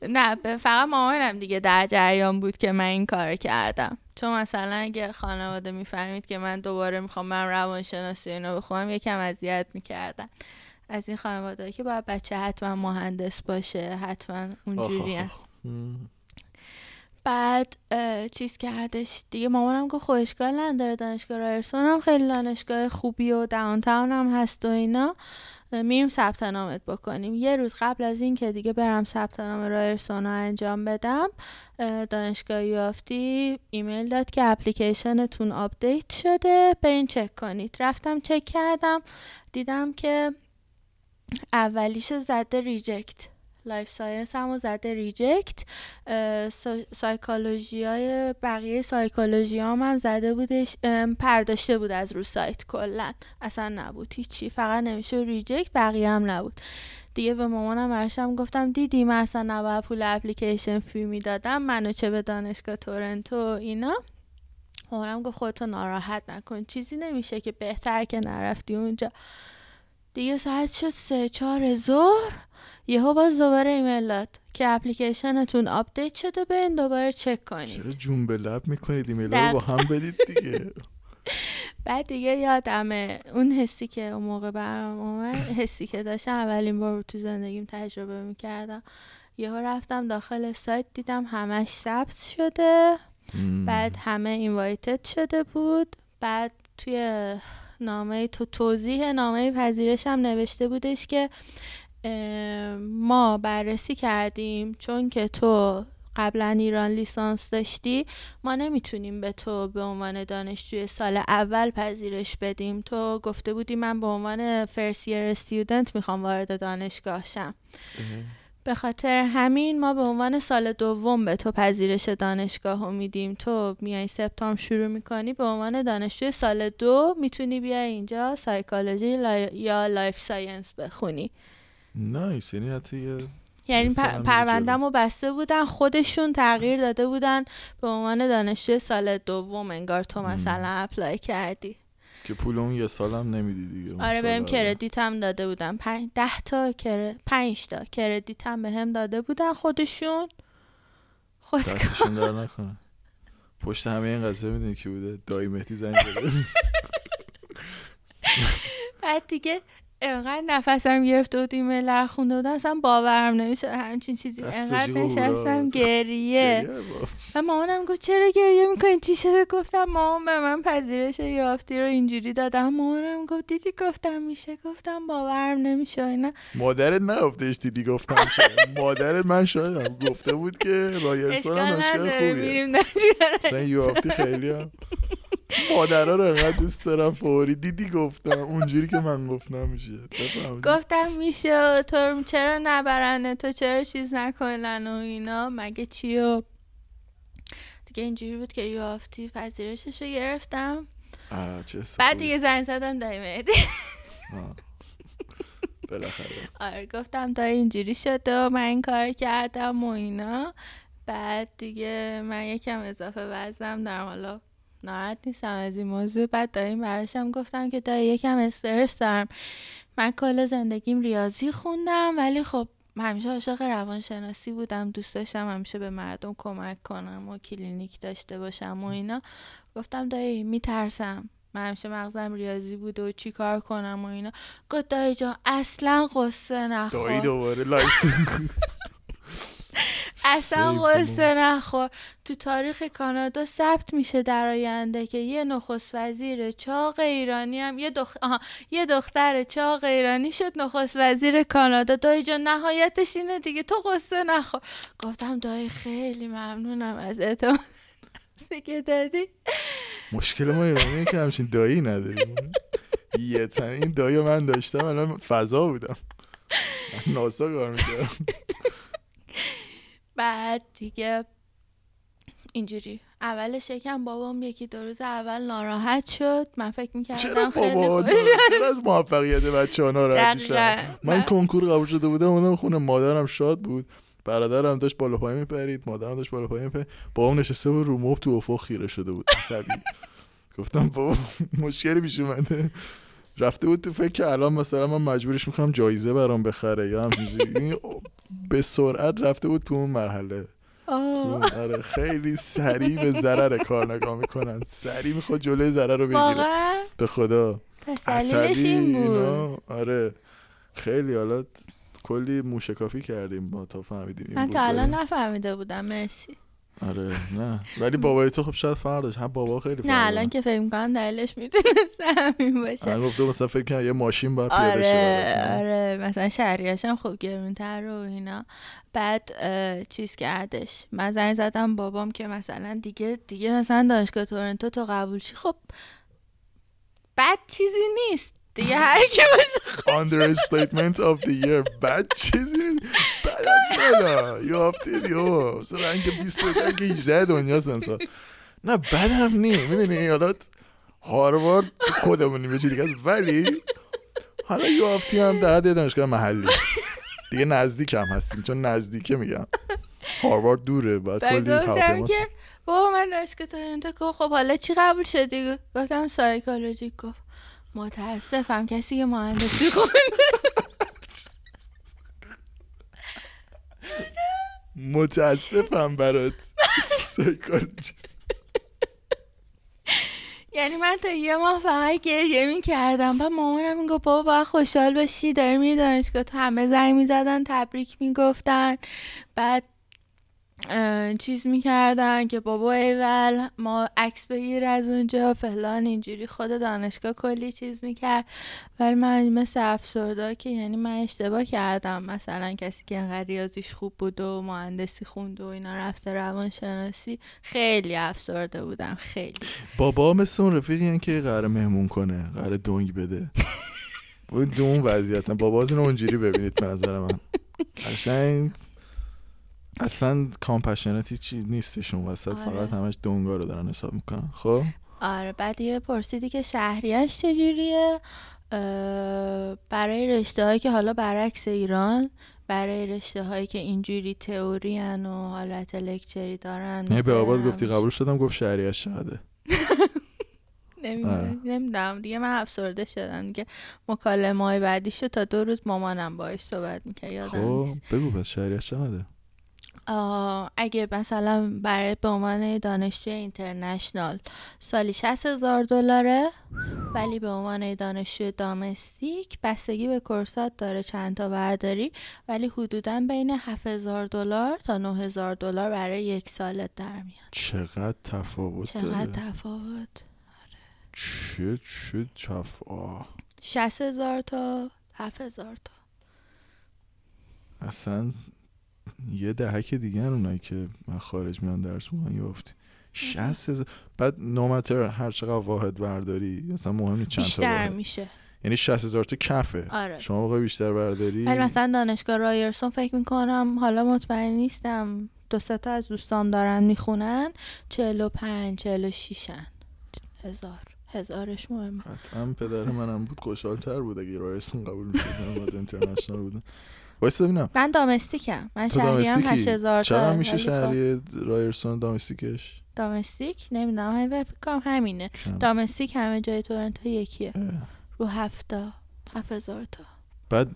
نه فقط مامانم دیگه در جریان بود که من این کار کردم. چون مثلا اگه خانواده می‌فهمید که من دوباره می‌خوام من روانشناسی اینو بخونم یکم اذیت می‌کردن. از این خانواده که باید بچه حتما مهندس باشه حتما اونجوری بعد چیز کردش. دیگه مامانم گفت خب نداره دانشگاه رایرسون هم خیلی دانشگاه خوبی و داونتاون هم هست و اینا. میریم ثبت نامت بکنیم. یه روز قبل از این که دیگه برم ثبت نام رایرسون رو انجام بدم دانشگاه U of T ایمیل داد که application تون update شده برین چک کنید. رفتم چک کردم دیدم که اولیش زده reject. life science هم زده reject. psychology های بقیه سایکولوژی هم, هم زده بودش برداشته بود از رو سایت کلا اصلا نبود هیچی فقط نوشته reject بقیه هم نبود. دیگه به مامانم برگشتم گفتم دیدی من اصلا نباید پول application fee می‌دادم منو چه به دانشگاه تورنتو اینا؟ مامانم گفت خودتو ناراحت نکن چیزی نمیشه که بهتر که نرفتی اونجا. دیگه ساعت شد سه چهار ظهر. یهو باز دوباره ایمیل داد که application تون update شده برین دوباره چک کنید. چرا جون به لب می‌کنید؟ ایمیل رو با هم بدید دیگه. بعد دیگه یادمه اون حسی که اون موقع برام اومد حسی که داشتم اولین بار تو زندگیم تجربه می‌کردم. یهو رفتم داخل سایت دیدم همش ثبت شده. بعد همه اینوایتد شده بود. بعد توی نامه تو توضیح نامه پذیرش هم نوشته بودش که ما بررسی کردیم چون که تو قبلا ایران لیسانس داشتی ما نمی‌تونیم به تو به عنوان دانشجوی سال اول پذیرش بدیم. تو گفته بودی من به عنوان first year student می‌خوام وارد دانشگاه شم. به خاطر همین ما به عنوان سال دوم به تو پذیرش دانشگاه رو میدیم. تو میای سپتامبر شروع می‌کنی به عنوان دانشجوی سال دو می‌تونی بیای اینجا psychology یا life science بخونی. نایس یعنی حتی یعنی پروندم رو بسته بودن خودشون تغییر داده بودن به عنوان دانشجوی سال دوم. انگار تو مثلا اپلای کردی. که پول اون یه سالم نمیدی دیگه آره بهم کردیت هم داده بودن. پنج ده تا کر... پنج تا کردیت هم به هم داده بودن خودشون. خود دستشون در نکنه. پشت همه این قضیه می‌دونی که بوده؟ دایی مهدی زنگ بعد دیگه انقدر نفسم گرفته بود ایمیل رو خونده بودم اصلا باورم نمیشه همچین چیزی انقدر نشستم گریه. و مامانم گفت چرا گریه می‌کنی؟ چی شده؟ گفتم مامان به من پذیرش یافتی رو اینجوری دادم. مامانم گفت دیدی گفتم میشه؟ گفتم باورم نمیشه اینا. مادرت نگفتش دیدی گفتم مادرت من شایدم گفته بود که رایرستان هم دانشگاه خوبیه. مثلا یافتی خیلی هم مادرها رو انقدر دوست دارم فوری. دیدی گفتم اونجوری که من گفتم میشه. گفتم میشه تو چرا نبرنه تو چرا چیز نکنن و اینا؟ مگه چی و دیگه اینجوری بود که یافتی پذیرشش رو گرفتم بعد دیگه زنگ زدم دایی مهدی. بالاخره. آره گفتم دایی اینجوری شده و من این کار کردم و اینا. بعد دیگه من یکم اضافه وزنم در حالا ناراحت نیستم از این موضوع. بعد داییم براشم گفتم که دایی یکم استرس دارم. من کل زندگیم ریاضی خوندم ولی خب همیشه عاشق روانشناسی بودم. دوست داشتم همیشه به مردم کمک کنم و کلینیک داشته باشم و اینا. گفتم دایی میترسم. من همیشه مغزم ریاضی بود و چی کار کنم و اینا. گفت دایی جان اصلا قصه نخور. دایی دوباره life اصلا غصه نخور. تو تاریخ کانادا ثبت میشه در آینده که یه نخست وزیر چاق ایرانی هم یه, دخ... آها، یه دختر چاق ایرانی شد نخست وزیر کانادا. دایی جان نهایتش اینه دیگه. تو غصه نخور. گفتم دایی خیلی ممنونم از اعتماد که دادی. مشکل ما ایرانی که همچین دایی نداریم. یه تن این دایی من داشتم الان فضا بودم. ناسا کار می‌کردم. بعد دیگه اینجوری. اولش یکم بابام یکی دو روز اول ناراحت شد. من فکر چرا می‌کردم خیلی بابا چرا از موفقیت بچه ها ناراحت میشن؟ دقیقاً. من کنکور قبول شده بودم اومدم خونه مادرم شاد بود. برادرم داشت بالا پایین میپرید مادرم داشت بالا پایین میپرید. بابام نشسته بود رو مبل تو افق خیره شده بود. عصبی. گفتم بابا مشکلی پیش اومده. رفته بود تو فکر که الان مثلا من مجبورش می‌کنم جایزه برام بخره یا همچین چیزی. این به سرعت رفته بود تو اون مرحله. آره خیلی سریع به ضرر کار نگاه می‌کنن. سریع می‌خواد جلوی ضرر رو بگیره. به خدا. پس این بود. آره. خیلی حالا کلی موشکافی کردیم با تا فهمیدیم من تا الان نفهمیده بودم مرسی. آره نه. ولی بابای تو خب شاید فرق داشت. هم بابا خیلی نه الان که فکر می‌کنم دلیلش می‌تونست همین باشه. من گفته مثلا فکر کنم یه ماشین باید پیاده آره. آره مثلا شهریاش هم خوب گرونتر و اینا. بعد چیز کردش. من زنگ زدم بابام که مثلا دیگه دیگه مثلا دانشگاه تورنتو تو قبول شی خب بد چیزی نیست. دیگه هر کی باشه understatement of the year. بد چیزی نیست. یه هفته یو مثلا رنگ 20 رنگ 18 دنیاست امسال. نه بد هم نی می‌دونی حالا هاروارد خودمونیم یه چی دیگه. ولی حالا یه هفته هم در حد دانشگاه محلی. دیگه نزدیک هم هستیم چون نزدیکه میگم. هاروارد دوره بعد کلی هواپیما که بابا من دانشگاه تورنتو گفت خب حالا چی قبول شدی گفتم سایکولوژی. گفت متاسفم کسی که مهندسی خونده متاسفم برات. یعنی من تا یه ماه فقط گریه می کردم بعد مامانم می‌گفت بابا باید خوشحال باشی. داری میری دانشگاه. تو همه زنگ می‌زدن تبریک می‌گفتن. بعد چیز می‌کردن که بابا ایول ما عکس بگیر از اونجا فلان اینجوری خود دانشگاه کلی چیز می‌کرد. ولی من مثل افسرده که یعنی من اشتباه کردم. مثلا کسی که انقدر ریاضیش خوب بود و مهندسی خوند و اینا رفته روانشناسی خیلی افسرده بودم خیلی. بابا مثل اون رفیقی که قرار مهمون کنه قرار دونگ بده. اون دو اون وضعیت باباتون رو اونجوری ببینید به نظر من. قشنگ. اصلا کامپشنتی چی نیستشون وسط آره. فقط همش دونگا رو دارن حساب می‌کنن. خب؟ آره بعد یه پرسیدی که شهریش چجوریه؟ برای رشته هایی که حالا برعکس ایران برای رشته هایی که اینجوری تئوری و حالت لکچری دارن نه به آباد گفتی قبول شدم گفت شهریش چقدره. نمی‌دونم. دیگه من افسرده شدم دیگه. مکالمه های بعدی شد تا دو روز مامانم باش صحبت می‌کرد. یادم خب بگو پس شهریش چقدره؟ آه، اگه مثلا برای به عنوان دانشجوی اینترنشنال سالی 60 هزار دلاره ولی به عنوان دانشجوی دامستیک بستگی به کورسات داره چند تا برداری ولی حدودا بین 7000 دلار تا 9000 دلار برای یک سالت در میاد. چقدر تفاوت چقدر تفاوت؟ چه چه چف آه. 60 هزار تا 7000 تا. اصلا یه دهک دیگه اونایی که من خارج میان درس می‌کنن یافتی. شست هزار. بعد نومتر هر چقدر واحد برداری اصلا مهم نیست چند تا بیشتر واحد؟ میشه. یعنی شست هزار تا کفه. آره. شما بخوای بیشتر برداری؟ ولی مثلا دانشگاه رایرسون فکر می‌کنم حالا مطمئن نیستم دو سه تا از دوستام دارن می‌خونن چهل و پنج چهل و شیشن هزار. هزارش مهم قطعا پدر منم بود خوشحال تر بود اگه رایسون قبول می‌شد من اینترنشنال بودم وایسا ببینم. من دامستیکم. من شهری دامستیکی؟ 8000 تا چقدر میشه ولی خب. شهری رایرسون دامستیکش؟ دامستیک؟ نمی‌دونم. همین فکر کنم همینه. کم. دامستیک همه جای تورنتو یکیه. اه. رو هفتا هفت هزار تا. بعد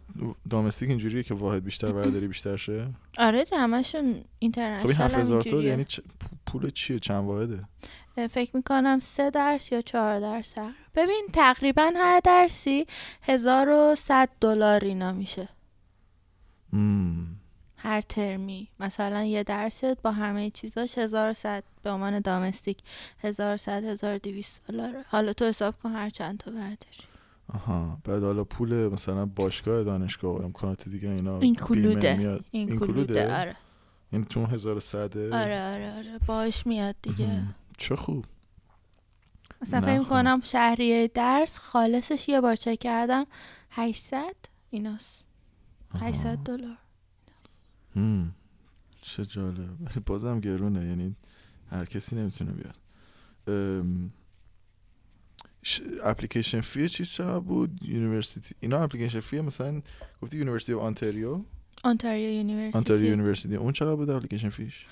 دامستیک اینجوریه که واحد بیشتر برداری بیشتر شه؟ آره همشون خب این اینترنشنال 7000 تا. یعنی چ- پول چیه؟ چند واحده؟ فکر می‌کنم سه درس یا چهار درس. ببین تقریبا هر درسی 1100 دلار اینا میشه. هر ترمی. مثلا یه درست با همه چیزاش 1100 به عنوان دامستیک. 1100 1200 دلاره. حالا تو حساب کن هر چند تا برداری. آها. بعد حالا پول مثلا باشگاه دانشگاه و امکانات دیگه اینا این کلوده. میاد. این این کلوده؟ آره. یعنی تو 1100 آره آره آره. باش میاد دیگه. چه خوب. مثلا فکر. می‌کنم شهریه درس خالصش یه بار چک کردم. 800 ایناست. 800 دلار. هم. چه جالب. ولی بازم گرونه. یعنی هر کسی نمی‌تونه بیاد. application fee چیز چقدر بود؟ university. اینا application fee مثلا گفتی university آنتاریو آنتاریو آنتاریو یونیورسیتی یونیورسیتی. اون چقدر بود application fee ش؟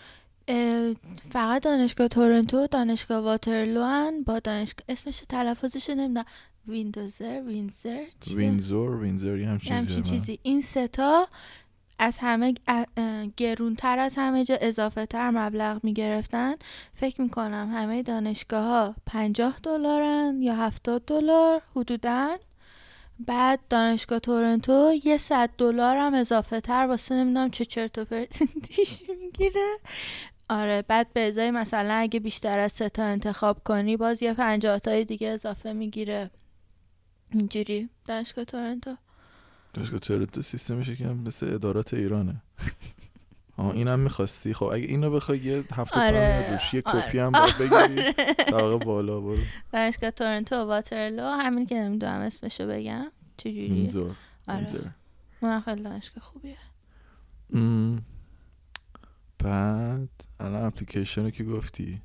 فقط دانشگاه تورنتو دانشگاه واترلو هن با دانشگاه اسمش تلفظش نمی‌دونم ویندوزر وینزر؟ وینزور وینزور یه همچین چیزیه. چیزی این سه تا از همه گرونتر از همه جا اضافه تر مبلغ می‌گرفتن فکر می‌کنم همه دانشگاه ها 50 دلارن یا 70 دلار حدودا بعد دانشگاه تورنتو یه 100 دلار هم اضافه تر واسه نمی‌دونم چه چرت و پرتیش می‌گیره. آره بعد به ازای مثلا اگه بیشتر از سه تا انتخاب کنی باز یه 50 تای دیگه اضافه می‌گیره. اینجوری. دانشگاه تورنتو. دانشگاه تورنتو سیستمش یکم مثل ادارات ایرانه. آه اینم می‌خواستی؟ خب اگه اینو بخوای یه هفته آره، آره. روش یه آره. کپی هم باید بگیری. طبقه بالا برو. دانشگاه تورنتو و واترلو همین که نمی‌دونم اسمشو بگم. چجوریه وینزور آره. اون خیلی دانشگاه خوبیه. ام. بعد الان اپلیکیشن رو که گفتی؟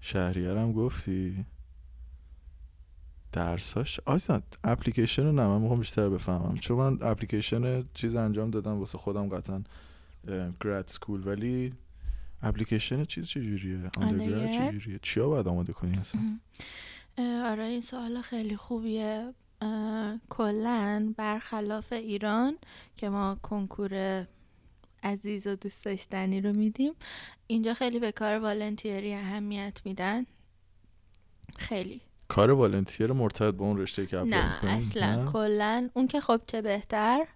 شهریار هم گفتی؟ درساش؟ آیزا اپلیکیشن رو نه من می‌خوام بیشتر بفهمم. چون من اپلیکیشن چیز انجام دادم واسه خودم قطعا گراد سکول ولی اپلیکیشن چیز چجوریه؟ آندرگراد؟ چجوریه؟ چیا باید آماده کنی اصلا؟ آره این سوال خیلی خوبیه. کلا برخلاف ایران که ما کنکور عزیز و دوست داشتنی رو میدیم اینجا خیلی به کار والنتیری اهمیت میدن. خیلی. کار والنتیر مرتبط با اون رشته که اپلای نه؟ اصلا؟ کلا. اون که خب چه بهتر؟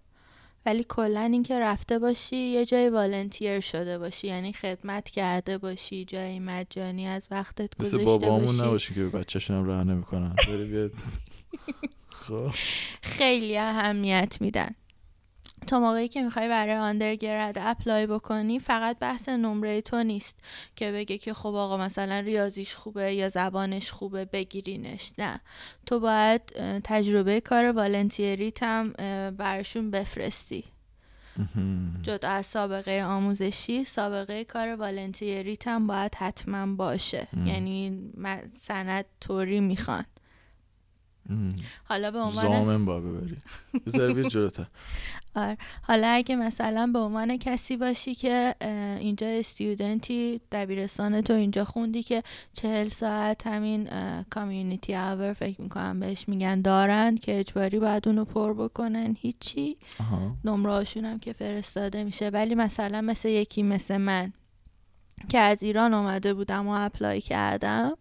ولی کلا اینکه رفته باشی یه جای والنتیر شده باشی یعنی خدمت کرده باشی جایی مجانی از وقتت مثل گذاشته بابامون باشی نباشی که به بچه‌شون هم راه نمی‌کنن خب. خیلی اهمیت میدن. تا موقعی که می‌خوای برای آندرگرد اپلای بکنی فقط بحث نمره تو نیست که بگه که خب آقا مثلا ریاضیش خوبه یا زبانش خوبه بگیرینش نه تو باید تجربه کار والنتیریت هم براشون بفرستی. جدا از سابقه آموزشی سابقه کار والنتیریت هم باید حتما باشه ام. یعنی سند طوری می‌خوان. حالا به عنوان زامن با ببری بذار بیاد جلوتر آره. حالا اگه مثلا به عنوان کسی باشی که اینجا استودنتی دبیرستان تو اینجا خوندی که چهل ساعت همین کامیونیتی آور فکر می‌کنم بهش میگن دارن که اجباری باید اونو پر بکنن هیچی نمره هم که فرستاده میشه ولی مثلا مثل یکی مثل من که از ایران آمده بودم و اپلای کردم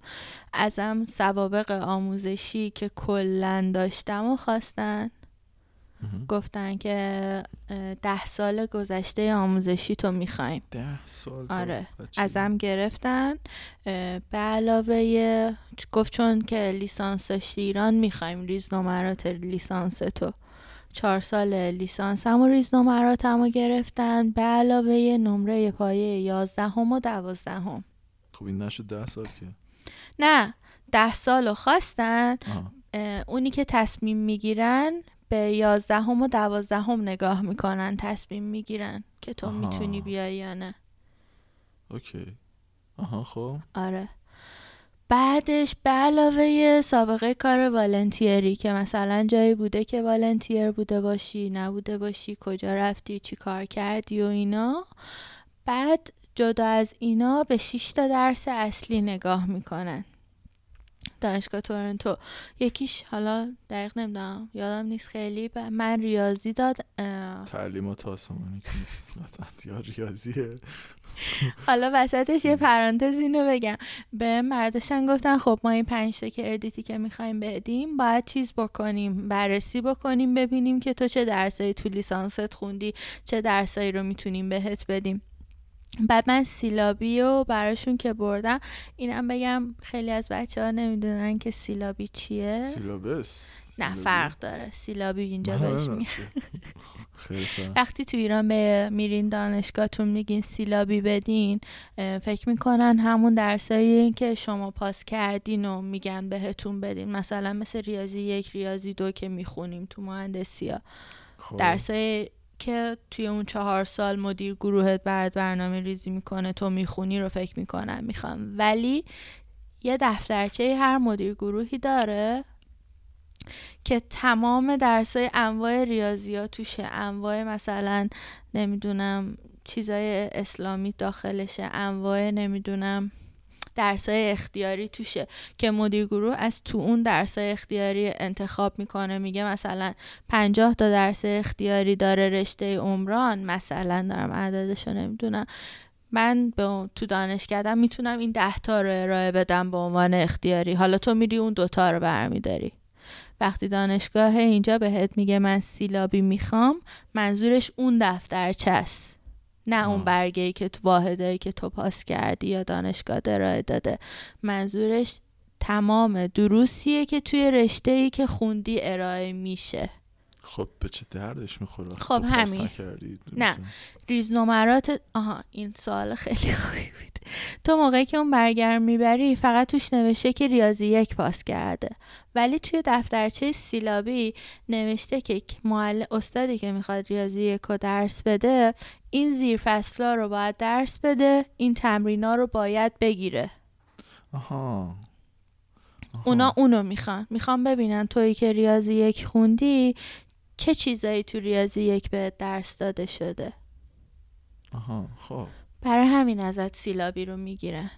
ازم سوابق آموزشی که کلا داشتم و خواستن. گفتن که ده سال گذشته آموزشی تو می‌خوایم. ده سال آره. ازم گرفتن. به علاوه گفت چون که لیسانس داشتی ایران می‌خوایم ریز نمرات لیسانس تو. چهار سال لیسانسم و ریز نمراتم رو گرفتن. به علاوه نمره پایه یازدهم و دوازدهم. خب این نشد ده سال که؟ نه ده سال رو خواستن. اه، اونی که تصمیم می‌گیرن به یازدهم و دوازدهم نگاه می‌کنن تصمیم می‌گیرن که تو آها. می‌تونی بیای یا نه. اوکی. آها خب. آره. بعدش به علاوه سابقه کار والنتیری که مثلا جایی بوده که والنتیر بوده باشی نبوده باشی کجا رفتی چی کار کردی و اینا. بعد جدا از اینا به 6 تا درس اصلی نگاه می‌کنن. دانشگاه تورنتو. یکیش حالا دقیق نمی‌دونم یادم نیست خیلی من ریاضی داد تعلیمات آسمانی که نیست. یا ریاضیه. حالا وسطش یه پرانتز اینو بگم. به مردشن گفتن خب ما این پنج تا کردیتی که می‌خوایم بدیم باید چیز بکنیم بررسی بکنیم ببینیم که تو چه درسایی تو لیسانست خوندی چه درسایی رو می‌تونیم بهت بدیم. بعد من سیلابی رو براشون که بردم اینم بگم خیلی از بچه ها نمی‌دونن که سیلابی چیه. سیلابس نه فرق داره. سیلابی اینجا بهش وقتی تو ایران به میرین دانشگاهتون میگین سیلابی بدین فکر می‌کنن همون درسایی که شما پاس کردین و میگن بهتون بدین. مثلا مثل ریاضی یک ریاضی دو که می‌خونیم تو مهندسی ها خب. که توی اون چهار سال مدیر گروهت برات برنامه ریزی می‌کنه تو می‌خونی رو فکر می‌کنن می‌خوام. ولی یه دفترچه هر مدیر گروهی داره که تمام درسای انواع ریاضیات توشه. انواع مثلا نمی‌دونم چیزای اسلامی داخلشه انواع نمی‌دونم درسای اختیاری توشه که مدیر گروه از تو اون درسای اختیاری انتخاب می‌کنه. میگه مثلا پنجاه تا درس اختیاری داره رشته عمران. مثلا دارم عددشو نمی‌دونم. من به تو دانشکدم می‌تونم این ده تا رو ارائه بدم به عنوان اختیاری. حالا تو میری اون دوتا رو برمیداری. وقتی دانشگاه اینجا بهت میگه من سیلابی می‌خوام منظورش اون دفترچه است. نه اون برگه ای که تو واحده که تو پاس کردی یا دانشگاه ارائه داده. منظورش تمام دروسیه که توی رشته ای که خوندی ارائه میشه. خب به چه دردش می‌خوره؟ خب همین. نه ریز نمرات آها این سوال خیلی خوبی بود. تو موقعی که اون برگرم می‌بری فقط توش نوشته که ریاضی یک پاس کرده. ولی توی دفترچه سیلابی نوشته که معلم استادی که می‌خواد ریاضی یک رو درس بده این زیر فصلا رو باید درس بده این تمرینا رو باید بگیره. آها. اونا اونو می‌خوان. می‌خوان ببینن توی که ریاضی یک خوندی چه چیزایی تو ریاضی یک به درس داده شده. آها خب. برای همین ازت سیلابی رو می‌گیرن.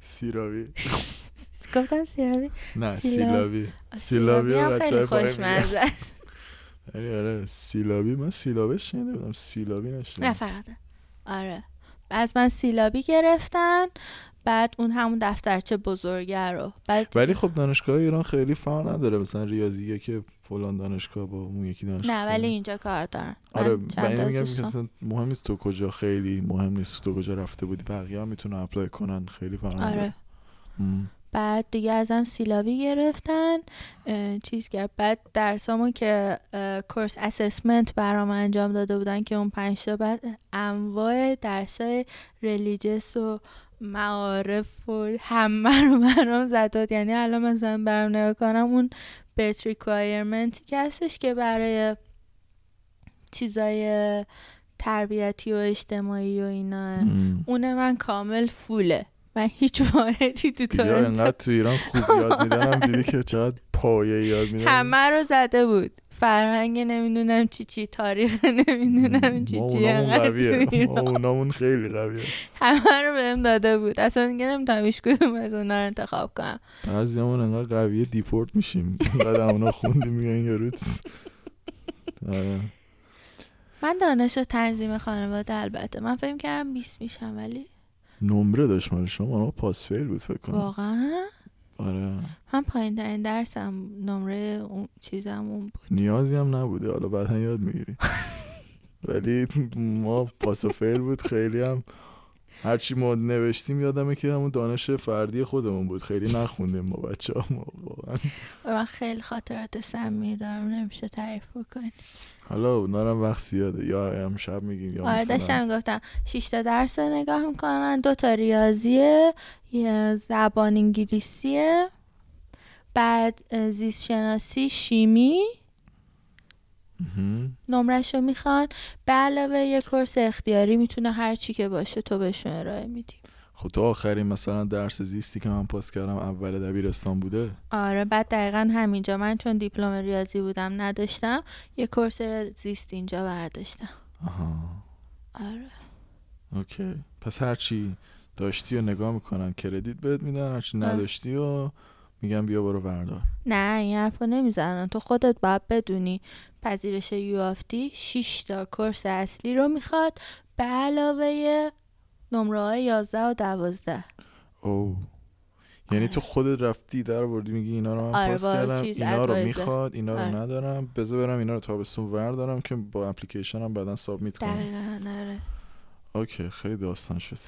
سیلابی؟ گفتن سیلابی؟ نه سیلابی. سیلابی هم خیلی خوشمزه است. آره سیلابی من سیلابه شنیده بودم سیلابی نشنیدم. نه آره. از من سیلابی گرفتن بعد اون همون دفترچه بزرگه رو. بعد ولی خب دانشگاه ایران خیلی فرق نداره. مثلا ریاضیه که فلان دانشگاه با اون یکی دانشگاه نه ولی اینجا کار دارن. آره من میگم که مهم نیست تو کجا خیلی مهم نیست تو کجا رفته بودی. بقیه هم می‌تونن apply کنن. خیلی فرق آره. بعد دیگه ازم syllabi گرفتن چیز کرد. بعد درسامو که course assessment برام انجام داده بودن که اون پنج تا بعد انواع درسای ریلیجس و معارف و همه رو برام زد. یعنی الان مثلا برام نگاه کنم اون برت ریکوایرمنتی که هستش که برای چیزای تربیتی و اجتماعی و اینا اون من کامل فوله. من هیچ واحدی تو تو انقدر تو ایران خوب یاد میدنم دیدی که چقدر پایه یاد میدن همه رو زده بود. فرهنگ نمی‌دونم چی چی تاریخ نمی‌دونم چی چی اونامون خیلی قویه. همه رو بهم داده بود. اصلا دیگه نمی‌تونم ایش کدوم از اونا رو انتخاب کنم. همون انقدر قویه دیپورت میشیم. بعد اونا خوندی میگن آره. من دانش تنظیم خانواده البته. من فکر کردم 20 میشم ولی نمره داشت مال شما پاس فیل بود فکر کنم. واقعا؟ آره. من پایین ترین درسم نمره اون چیزم اون بود. نیازی هم نبوده. حالا بعدا یاد می‌گیری. ولی ما پاس فیل بود خیلی هم هرچی ما نوشتیم یادمه که همون دانش فردی خودمون بود. خیلی نخوندیم ما بچه ها ما واقعا. من خیلی خاطرات سمی دارم. نمیشه تعریف بکنی. حالا اونا هم وقت زیاده. یا هم شب میگیم یا آره داشتم گفتم شیشتا درس نگاه می‌کنن. دو تا ریاضیه. یه زبان انگلیسیه. بعد زیست شناسی شیمی. نمرش رو می‌خوان. به علاوه یه کورس اختیاری می‌تونه هر چی که باشه تو بهشون ارائه میدی. خب تو آخرین مثلا درس زیستی که من پاس کردم اول دبیرستان بوده؟ آره بعد دقیقا همینجا. من چون دیپلم ریاضی بودم نداشتم یه کورس زیست اینجا برداشتم. آها. آره. اوکی. پس هرچی داشتی و نگاه می‌کنن کردیت بهت میدن هرچی. نداشتی و میگن بیا برو بردار نه این حرف نمی‌زنن. تو خودت باید بدونی پذیرش یوافتی 6 تا کورس اصلی رو می‌خواد به علاوه نمره های 11 و 12 او یعنی آره. تو خودت رفتی در بردی میگی اینا رو من آره، پاس کردم اینا رو. می‌خواد اینا رو آره. ندارم بذار برم اینا رو تابستون وردارم که با اپلیکیشن هم بعدا سابمیت کنم دقیقا آره اوکی خیلی داستان شد.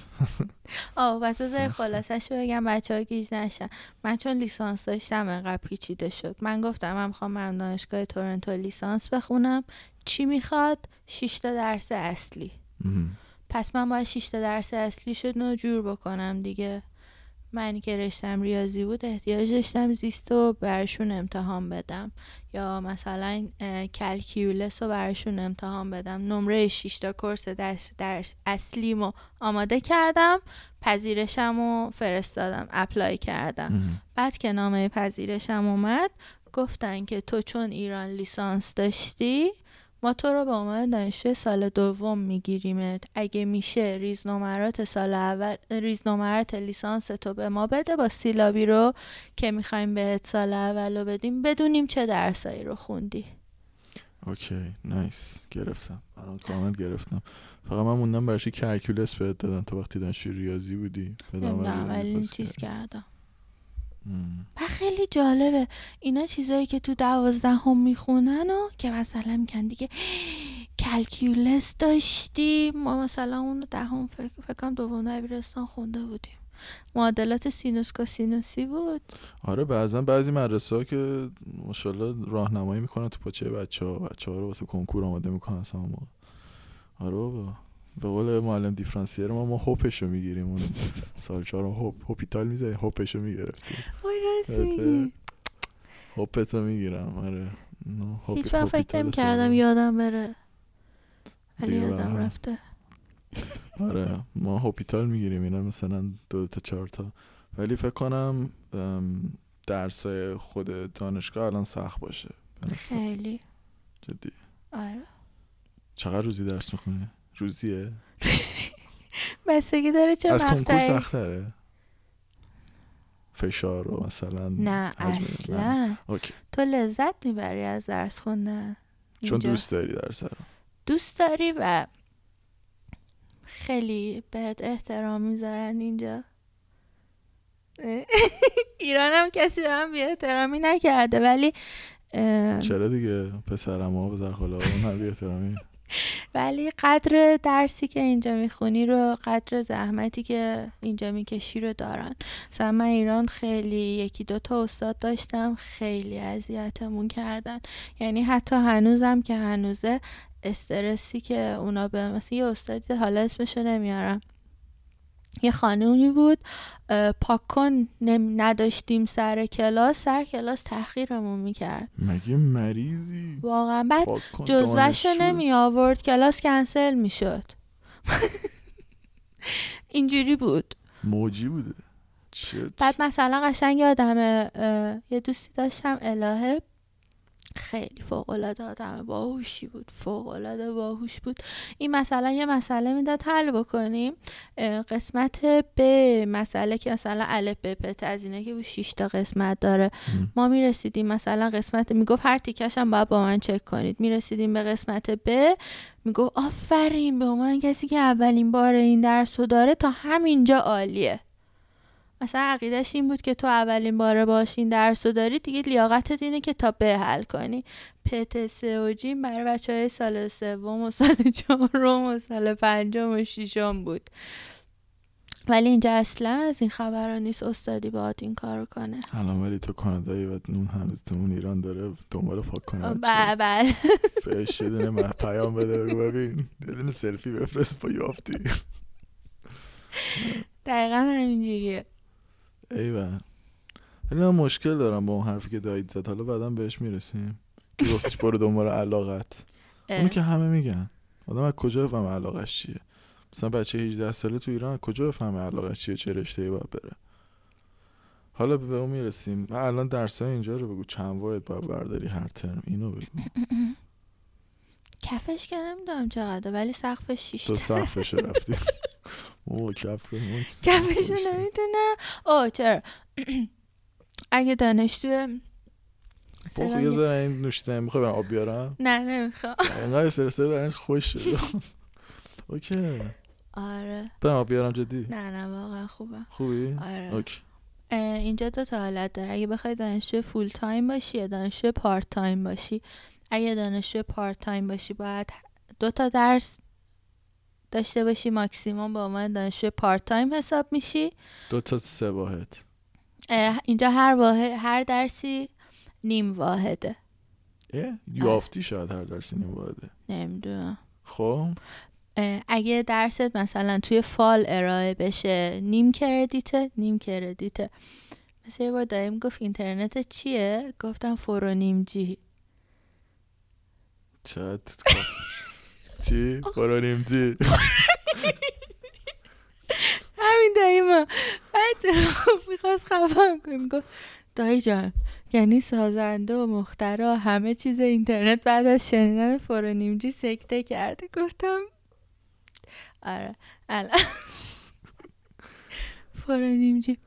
آه بس سخته. خلاصش رو بگم بچه ها گیج نشن. من چون لیسانس داشتم انقدر پیچیده شد. من گفتم من می‌خوام برم دانشگاه تورنتو لیسانس بخونم. چی می‌خواد؟ 6 تا درس اصلی. پس من باید 6 تا درس اصلی شد رو جور بکنم دیگه. من که رشتم ریاضی بود احتیاج داشتم زیست رو برشون امتحان بدم. یا مثلا calculus رو برشون امتحان بدم. نمره 6 تا course درس, درس اصلیمو آماده کردم پذیرشم رو فرستادم apply کردم. بعد که نامه پذیرشم اومد گفتن که تو چون ایران لیسانس داشتی ما تو رو به عنوان دانشجوی سال دوم میگیریمت. اگه میشه ریزنمرات سال اول ریزنمرات لیسانس تو به ما بده با syllabi رو که می‌خوایم بهت سال اول رو بدیم بدونیم چه درسایی رو خوندی. okay nice. گرفتم. الان کامل گرفتم. فقط من موندم برش calculus بهت دادن؟ تو وقتی دانشجوی ریاضی بودی نمی‌دونم ریاضی ولی پاس چیز. کردم. و خیلی جالبه. اینا چیزایی که تو دوازدهم می‌خونن و که مثلا میگن دیگه calculus داشتی ما مثلا اون دهم فکر فکر کنم دوم دبیرستان خونده بودیم. معادلات سینوس کوسینوسی بود. آره بعضا بعضی مدرسه ها که ماشاءالله راهنمایی می‌کنن تو پاچه بچه ها بچه ها رو واسه کنکور آماده می‌کنن اصلا آره بابا. به قول معلم دیفرانسیر ما ما هوپش رو می‌گیریم اون سال چهار هوپ هوپیتال می‌زنی هوپش رو می‌گرفتیم وای راست البته میگی هوپت رو می‌گیرم آره هیچ وقت فکر نمی کردم. یادم بره. ولی یادم. رفته. آره ما هوپیتال می‌گیریم اینا مثلا دو تا چهار تا. ولی فکر کنم درسای خود دانشگاه الان سخت باشه. خیلی. جدی. آره. چقدر روزی درس می‌خونی؟ روزیه؟ بستگی داره چه از کنکور سختره فشار و مثلا نه اصلا. اوکی. تو لذت می‌بری از درس خوندن. چون. دوست داری درس رو. دوست داری و خیلی بهت احترام می‌ذارن اینجا. ایران هم کسی به من بی احترامی نکرده ولی چرا دیگه؟ پسرم ها بزر خاله ها هم بی احترامی ولی قدر درسی که اینجا می‌خونی رو قدر زحمتی که اینجا می‌کشی رو دارن. مثلا من ایران خیلی یکی دو تا استاد داشتم خیلی اذیتمون کردن. یعنی حتی هنوزم که هنوزه استرسی که اونا به مثلا یه استادی حالا اسمشو نمیارم. یه خانومی بود اه، پاک کن نم- نداشتیم سر کلاس سر کلاس تحقیرمون می‌کرد. مگه مریضی؟ واقعا. بعد پاک کن، جزوهش رو دانشجو. نمی آورد کلاس کنسل می شد اینجوری بود. موجی بوده. بعد مثلا قشنگ یادمه یه دوستی داشتم الهه. خیلی فوق العاده آدم باهوشی بود فوق العاده باهوش بود. این مثلا یه مسئله می‌داد حل بکنیم. قسمت ب مسئله که مثلا الف ب پ از اینه که 6 تا قسمت داره. ما می‌رسیدیم مثلا قسمت می‌گفت هر تیکش هم باید با من چک کنید. می‌رسیدیم به قسمت ب می‌گفت آفرین به عنوان کسی که اولین بار این درس رو داره تا همینجا عالیه. مثلا عقیدش این بود که تو اولین بار باش این درس رو داری دیگه لیاقتت اینه که تا به حل کنی. پت سه و جیم برای بچه های سال سوم و سال چهارم و سال پنجم و ششم بود. ولی اینجا اصلا از این خبرها نیست استادی باید این کارو کنه. الان ولی تو کانادایی و اون هنوز تو اون ایران داره دنبال پاک کنه بله بله. بهش یه پیام بده بگو ببین یه سلفی بفرست با یافتی. دقیقا همینجوریه. ایول ولی من مشکل دارم با اون حرفی که دایید زد. حالا بعدا بهش می‌رسیم. که گفتش برو دنبال علاقت. اونو که همه میگن. آدم از کجا بفهم علاقش چیه؟ مثلا بچه 18 ساله تو ایران کجا بفهمه علاقه چیه؟ چه رشته باید بره؟ حالا به اون می‌رسیم. من الان درس اینجا رو بگو. چند واحد باید برداری هر ترم. اینو بگو. کفش که نمی‌دونم چقدر ولی سقفش شیش تو سقفش رفتی او کف رو کفش نمی‌دونم. او چرا؟ اگه دانشجو بخو یه ذره این نوشیدنی می‌خوای برم آب بیارم؟ نه نمی‌خوام. انقدر استرس دارنش خوش شد. okay. آره. برم آب بیارم جدی. نه نه واقعا خوبه. خوبی؟ آره. okay. اینجا دو تا حالت داره. اگه بخوای دانشجو full time باشی یا دانشجو part time باشی؟ اگه دانشجو part time باشی باید دو تا درس داشته باشی ماکسیموم به عنوان دانشجو part time حساب میشی. دو تا سه واحد. اینجا هر واحد هر درسی نیم واحده. اه؟ U of T شاید هر درسی نیم واحده. نمی‌دونم. خب؟ اگه درست مثلا توی fall ارائه بشه نیم credit ه نیم credit ه مثل یه بار داییم گفت اینترنت چیه؟ گفتم four و نیم G. چت چی؟ برانیم چی؟ همین دایما. بعد می‌خواست خفم کنیم گفت دایی جان یعنی سازنده و مخترا همه چیز اینترنت بعد از شنیدن فور و نیم جی سکته کرده. گفتم آره الان. فور و نیم جی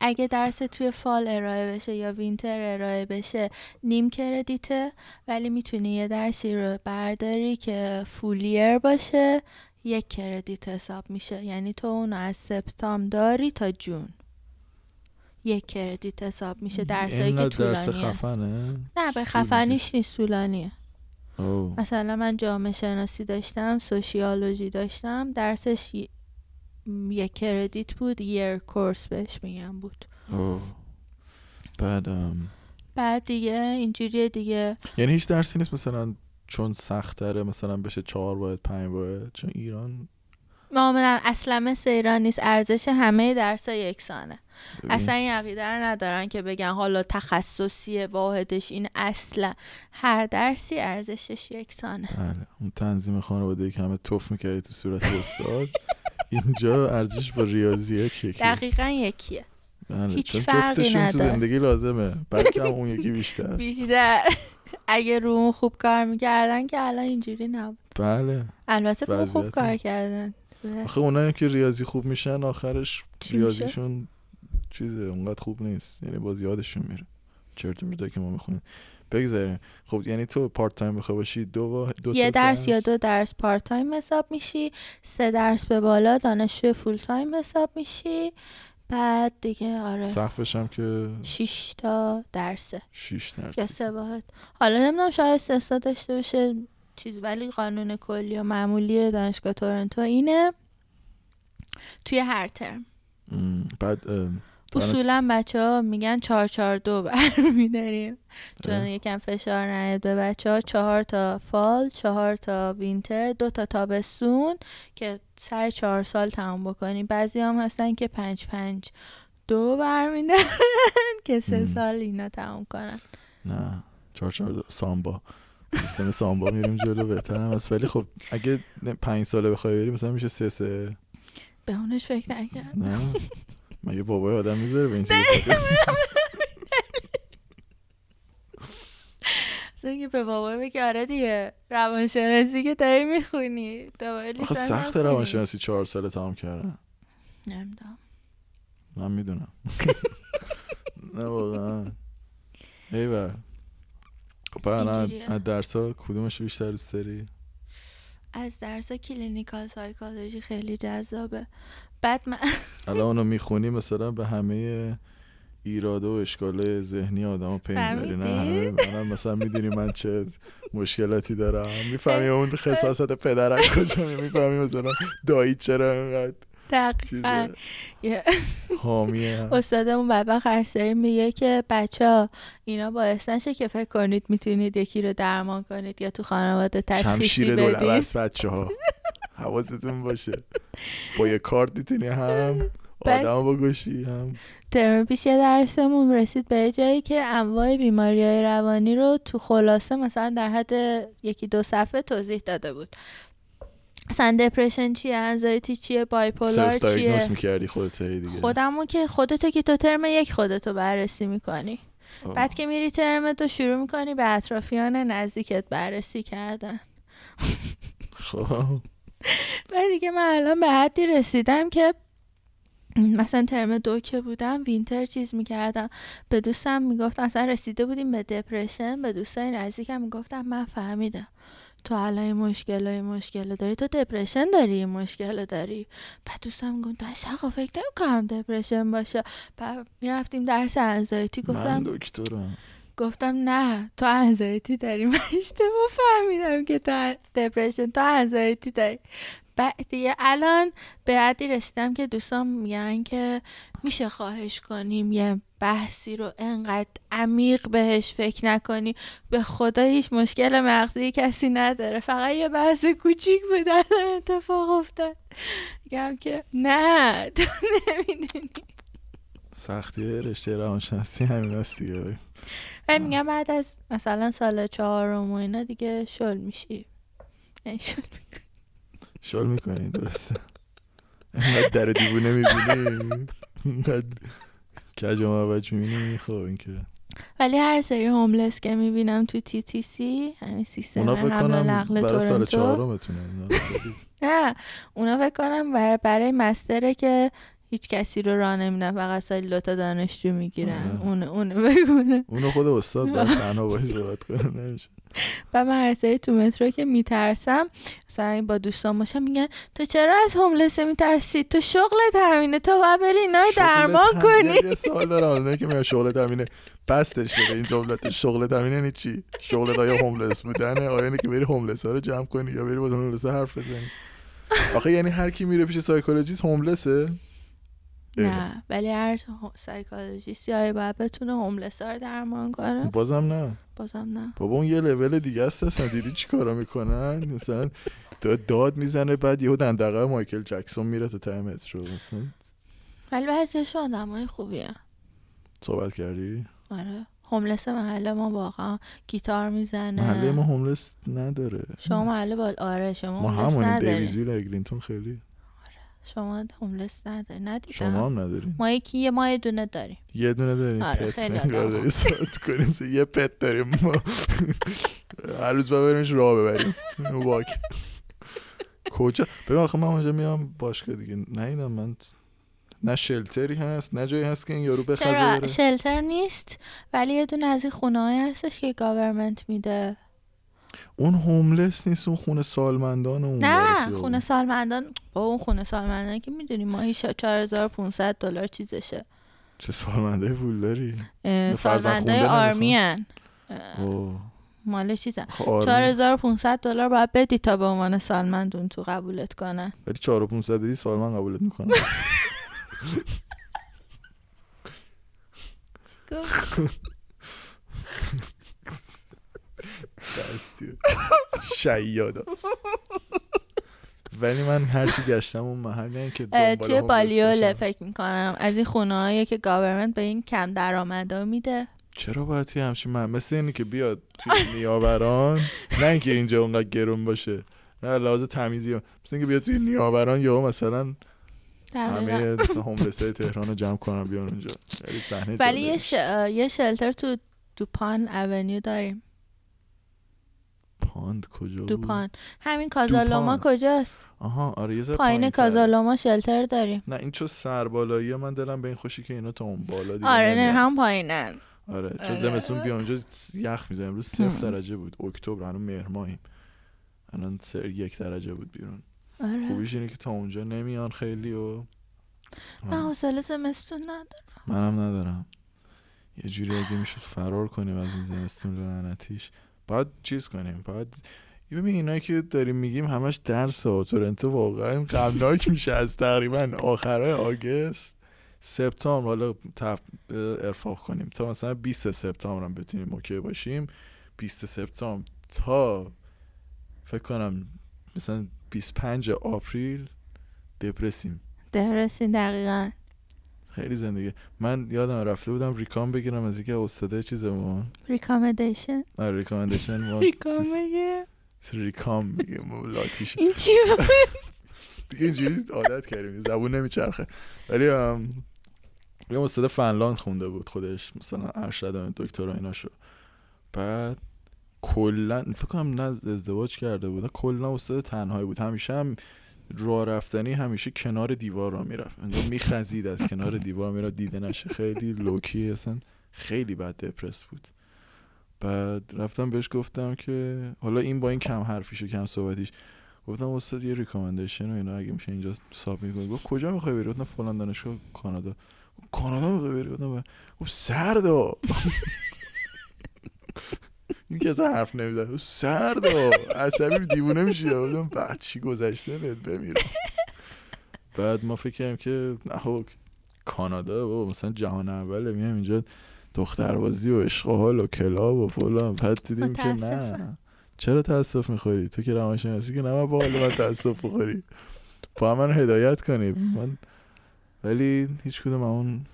اگه درس توی فال ارائه بشه یا وینتر ارائه بشه نیم کردیته ولی می‌تونی یه درسی رو برداری که فولیر باشه یک کردیت حساب میشه. یعنی تو اونو از سپتامبر داری تا جون. یک کردیت حساب میشه. درسایی که اینقدر درس طولانیه خفنه؟ نه به خفنیش نیست طولانیه. مثلا من جامعه شناسی داشتم سوشیالوژی داشتم درسش ی- م، یک کردیت بود یر کورس بهش میگم بود. اوه بعد بعد دیگه اینجوریه دیگه. یعنی هیچ درسی نیست مثلا چون سختره مثلا بشه چهار باید پنج باید چون ایران؟ معاملم اصلا مثل ایران نیست. ارزش همه درس یکسانه. اصلا این عقیده رو ندارن که بگن حالا تخصصی واحدش این اصلا هر درسی ارزشش یکسانه. بله. اون تنظیم خانواده که همه توف می‌کردی تو صورت استاد. اینجا ارزش با ریاضی یکی دقیقا یکیه. بله هیچ چون جفتشون تو. زندگی لازمه. بلکه هم اون یکی بیشتر. بیشتر. اگه رو اون خوب کار می‌کردن که الان اینجوری نبود. بله. البته رو خوب. کار کردن. آخه اونایی که ریاضی خوب میشن آخرش؟ ریاضیشون چیزه اونقدر خوب نیست. یعنی باز یادشون میره. چرت که ما می‌خونیم. بگذاریم. خب یعنی تو پارت تایم بخوای باشی دو, دو یه تا درس یا دو درس part time حساب میشی سه درس به بالا دانشجو full time حساب میشی بعد دیگه آره. سقفش هم که 6 تا درسه. 6 درس یا سه واحد حالا نمی‌دونم شاید استثنا داشته باشه چیز ولی قانون کلی و معمولی دانشگاه تورنتو اینه. توی هر ترم بعد اصولا بچه ها میگن چهار چهار دو برمیداریم. چون اه. یکم فشار نیاد به بچه ها چهار تا فال چهار تا وینتر دو تا تابستون که سر چهار سال تمام بکنی. بعضی هم هستن که پنج پنج دو برمیدارن که سه. سال اینا تمام کنن. نه. چهار چهار دو- سامبا. سیستم سامبا میریم جلو. بهتر هم هست ولی خب اگه پنج ساله بخوای بری مثلا میشه سه سه. به اونش فکر نکرد. مگه بابای آدم می‌ذاره به این چیز فکر؟ اصلا اینکه به بابا بگه آره دیگه روانشناسی که داری می‌خونی دوباره لیسانس سخت. روانشناسی چهار ساله تمام کردن نمی‌دونم من می‌دونم نه واقعا ایول خب. از درس ها کدومش بیشتر دوست داری از درس clinical psychology خیلی جذابه بعد من الان اونو می‌خونی مثلا به همه ایراده و اشکال ذهنی آدم پی می‌بری نه؟ منم مثلا می‌دونی من چه مشکلاتی دارم. می‌فهمی اون خصاصت پدرت کجا می‌فهمی مثلا دایی چرا اینقدر دقیقا. حامیه استادمون بدبخت هر سری میگه که بچه ها اینا باعث نشه که فکر کنید می‌تونید یکی رو درمان کنید یا تو خانواده تشخیصی شمشیر بدید. دولبست بچه ها حواستون باشه. با یه کارت می‌تونی هم آدم بکشی هم. ترم پیش یه درسمون رسید به جایی که انواع بیماری های روانی رو تو خلاصه مثلا در حد یکی دو صفحه توضیح داده بود. اصلا دپرشن چیه انزایتی چیه بایپولار چیه؟ می‌کردی خودت هی دیگه. خودمو که خودتو که تا ترم یک خودتو بررسی می‌کنی. آه. بعد که میری ترم دو شروع می‌کنی به اطرافیان نزدیکت بررسی کردن. خب. و دیگه من الان به حدی رسیدم که مثلا ترم دو که بودم وینتر چیز می‌کردم. به دوستم می‌گفتم اصلا رسیده بودیم به دپرشن. به دوستای نزدیکم می‌گفتم من فهمیدم. تو الان مشکل این مشکل داری. تو دپرشن داری مشکل داری. بعد دوستم گفت شقا فکر نمی‌کنم دپرشن باشه. بعد می‌رفتیم درس انزایتی من گفتم دکترم. گفتم نه تو انزایتی داری. من اشتباه فهمیدم که تو دپرشن تو انزایتی داری. بعد دیگه الان به حدی رسیدم که دوستان میگن که میشه خواهش کنیم یه بحثی رو انقدر عمیق بهش فکر نکنی. به خدا هیچ مشکل مغزی کسی نداره. فقط یه بحث کوچیک بود الان اتفاق افتاد. میگم که نه تو نمی‌دونی. سختی رشته روانشناسی همین هست دیگه. میگم بعد از مثلا سال چهارم و اینا دیگه شل میشی. یعنی شل می- شال می‌کنی درسته. اینقدر در دیوونه می‌بینی. اینقدر کج و موج می‌بینی. خب این که. ولی هر سری هوملس که می‌بینم تو تی تی سی همین سیستم حمل نقل برای سال چهارمتونه. نه اونا فکر کنم بر- برای مستره که هیچ کسی رو راه نمیدن فقط سالی دوتا دانشجو می‌گیرن. آره. اون اون بگونه. اونو خود استاد باید تنها باید صحبت کنه نمیشه. و من هر سری تو مترو که میترسم مثلا با دوستان باشم میگن تو چرا از homeless ه میترسی؟ تو شغلت همینه تو باید بری اینا رو درمان شغل کنی. یه سوال دارم اونایی که میگن شغل تو همینه بستش بده. این جملت شغل تو همینه یعنی چی؟ شغل آیا homeless بودنه؟ آیا اینه که بری homeless ها رو جمع کنی یا بری با homeless حرف بزنی؟ آخه یعنی هر کی میره پیش psychologist homeless ه. نه ولی هر psychologist ی های باید بتونه homeless ها رو درمان کنه. بازم نه. بازم نه. بابا اون یه لول دیگه است اصلا. دیدی چی کارا می‌کنن؟ مثلا داد, می‌زنه بعد یهو دندقه مایکل جکسون میره تا ته مترو. مثلا ولی بعضیش آدم های خوبی هم. صحبت کردی؟ آره. هوملس محله ما واقعا گیتار می‌زنه. محله ما هوملس نداره. شما محله بال آره شما ما همونیم نداری دیویزویل اگلینتون خیلی. شما هوملس نداری ندیدم. شما هم نداریم ما یکی یه ما یه دونه داریم. یه دونه داریم؟ آره، پت خیلی انگار آدم. داری صحبت کنیم یه پت داریم ما. هر روز باید بریمش راه ببریم. واک. کجا؟ ببین آخه من اونجا میام باشگاه دیگه. نیدم من نه شلتری هست نه جایی هست که این یارو بخزه چرا بره. شلتر نیست؟ ولی یه دونه از این خونه هستش که گاورمنت میده. اون هوملس نیست اون خونه سالمندان اون نه خونه سالمندان. با اون خونه سالمندان که می‌دونی ماهی شا- 4500 دلار چیزشه. چه سالمنده پول داری؟ خونده آرمی هن. مال چیزن. خب آره. 4500 دلار باید بدی تا به عنوان سالمند اون تو قبولت کنن. ولی 4500 بدی سالمند قبولت می‌کنه دستی. شیادا. ولی من هر چی گشتم اون محل یعنی که دنبال توی بالیوله. فکر می‌کنم. از این خونه هایی که گاورمنت به این کم درآمدا میده. چرا باید توی همچین من مثل اینی که بیاد توی نیاوران؟ نه اینکه اینجا اونقدر گرون باشه. نه لحاظ تمیزی. مثل اینکه بیاد توی نیاوران یا مثلا. همه مثلا هوملس های تهران رو جمع کنم بیان اونجا. صحنه ولی یه. ش... یه شلتر تو دوپان اونیو داریم. پاند کجا بود؟ دوپان همین کازالوما. کجاست؟ آها آره یه پایین. کازالوما شلتر داریم. نه این چون سربالایی من دلم به این خوشی که اینا تا اون بالا دیگه آره نه. هم پایینن آره چون آره. زمستون بیا اونجا یخ می‌زنه. امروز صفر. درجه بود. اکتبر هنوز مهر ماهیم. الان سر یک درجه بود بیرون. آره. خوبیش اینه که تا اونجا نمیان خیلی و من حوصله زمستون ندارم. منم ندارم. یه جوری اگه می‌شد فرار کنیم از این زمستون لعنتیش. باید چیز کنیم باید ببین اینایی که داریم میگیم همش درس ها تورنتو واقعا غمناک میشه از تقریبا آخرای آگست سپتامبر حالا تف... ارفاق کنیم تا مثلا 20 سپتامبر هم بتونیم اوکی باشیم. 20 سپتامبر تا فکر کنم مثلا 25 آپریل دپرسیم. درسین دقیقا. خیلی زندگی. من یادم رفته بودم ریکام بگیرم از اینکه استاده چیزمون. recommendation آره recommendation ما recom میگه لاتیش. این چی اینجوری عادت کردیم زبون نمیچرخه. ولی یه استاد فنلاند خونده بود خودش مثلا ارشد دکترا ایناشو. بعد کلا فکر کنم نه ازدواج کرده بود کلا استاد تنهایی بود. همیشه هم راه رفتنی همیشه کنار دیوار را می‌رفت. انگار میخزید از کنار دیوار می‌رفت. دیده نشه. خیلی low-key اصلا خیلی بد دپرس بود. بعد رفتم بهش گفتم که حالا این با این کم حرفیش و کم صحبتیش. گفتم استاد یه ریکامندیشن و اینا اگه میشه اینجا ساب می‌کنی. گفت کجا می‌خوای بری؟ گفتم فلان دانشگاه کانادا. کانادا می‌خوای بری؟ گفتم. گفت سردا. این که اصلا حرف نمی‌زد گفت سردا عصبی دیوونه میشی. گفتم بعد چی گذشته بهت بمیرم. بعد ما فکر کردیم که نه خب، کانادا بابا مثلا جهان اوله میام اینجا دختربازی و عشق و حال و کلاب و فلان. بعد دیدیم که نه. چرا تاسف می‌خوری؟ تو که روانشناسی که نباید با حال من تاسف بخوری با من هدایت کنی. من ولی هیچ کدوم اون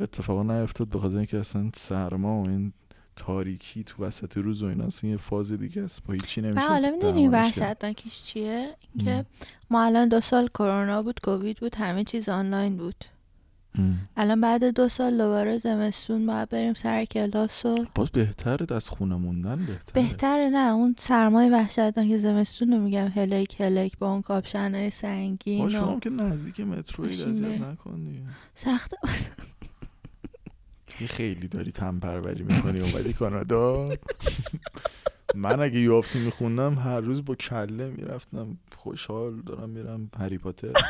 اتفاقا نیفتاد به خاطر اینکه اصلا سرما و این تاریکی تو وسط روز و اینا اصلا یه فاز دیگه است. با هیچی نمیشه حالا می‌دونی. وحشتناکیش چیه؟ اینکه ما الان دو سال کرونا بود کووید بود همه چیز آنلاین بود. ام. الان بعد دو سال دوباره زمستون باید بریم سر کلاس و باز بهتره از خونه موندن بهتره. بهتره نه اون سرمای وحشتناک زمستون رو میگم هلک هلک با اون کاپشنهای با سنگین شما و که نزدیک ماشین اذیت. نکن دیگه. سخت دیگه خیلی داری تن پروری می‌کنی اومدی کانادا؟ من اگه یافتی میخوندم هر روز با کله می‌رفتم. خوشحال دارم میرم. هری پاتر.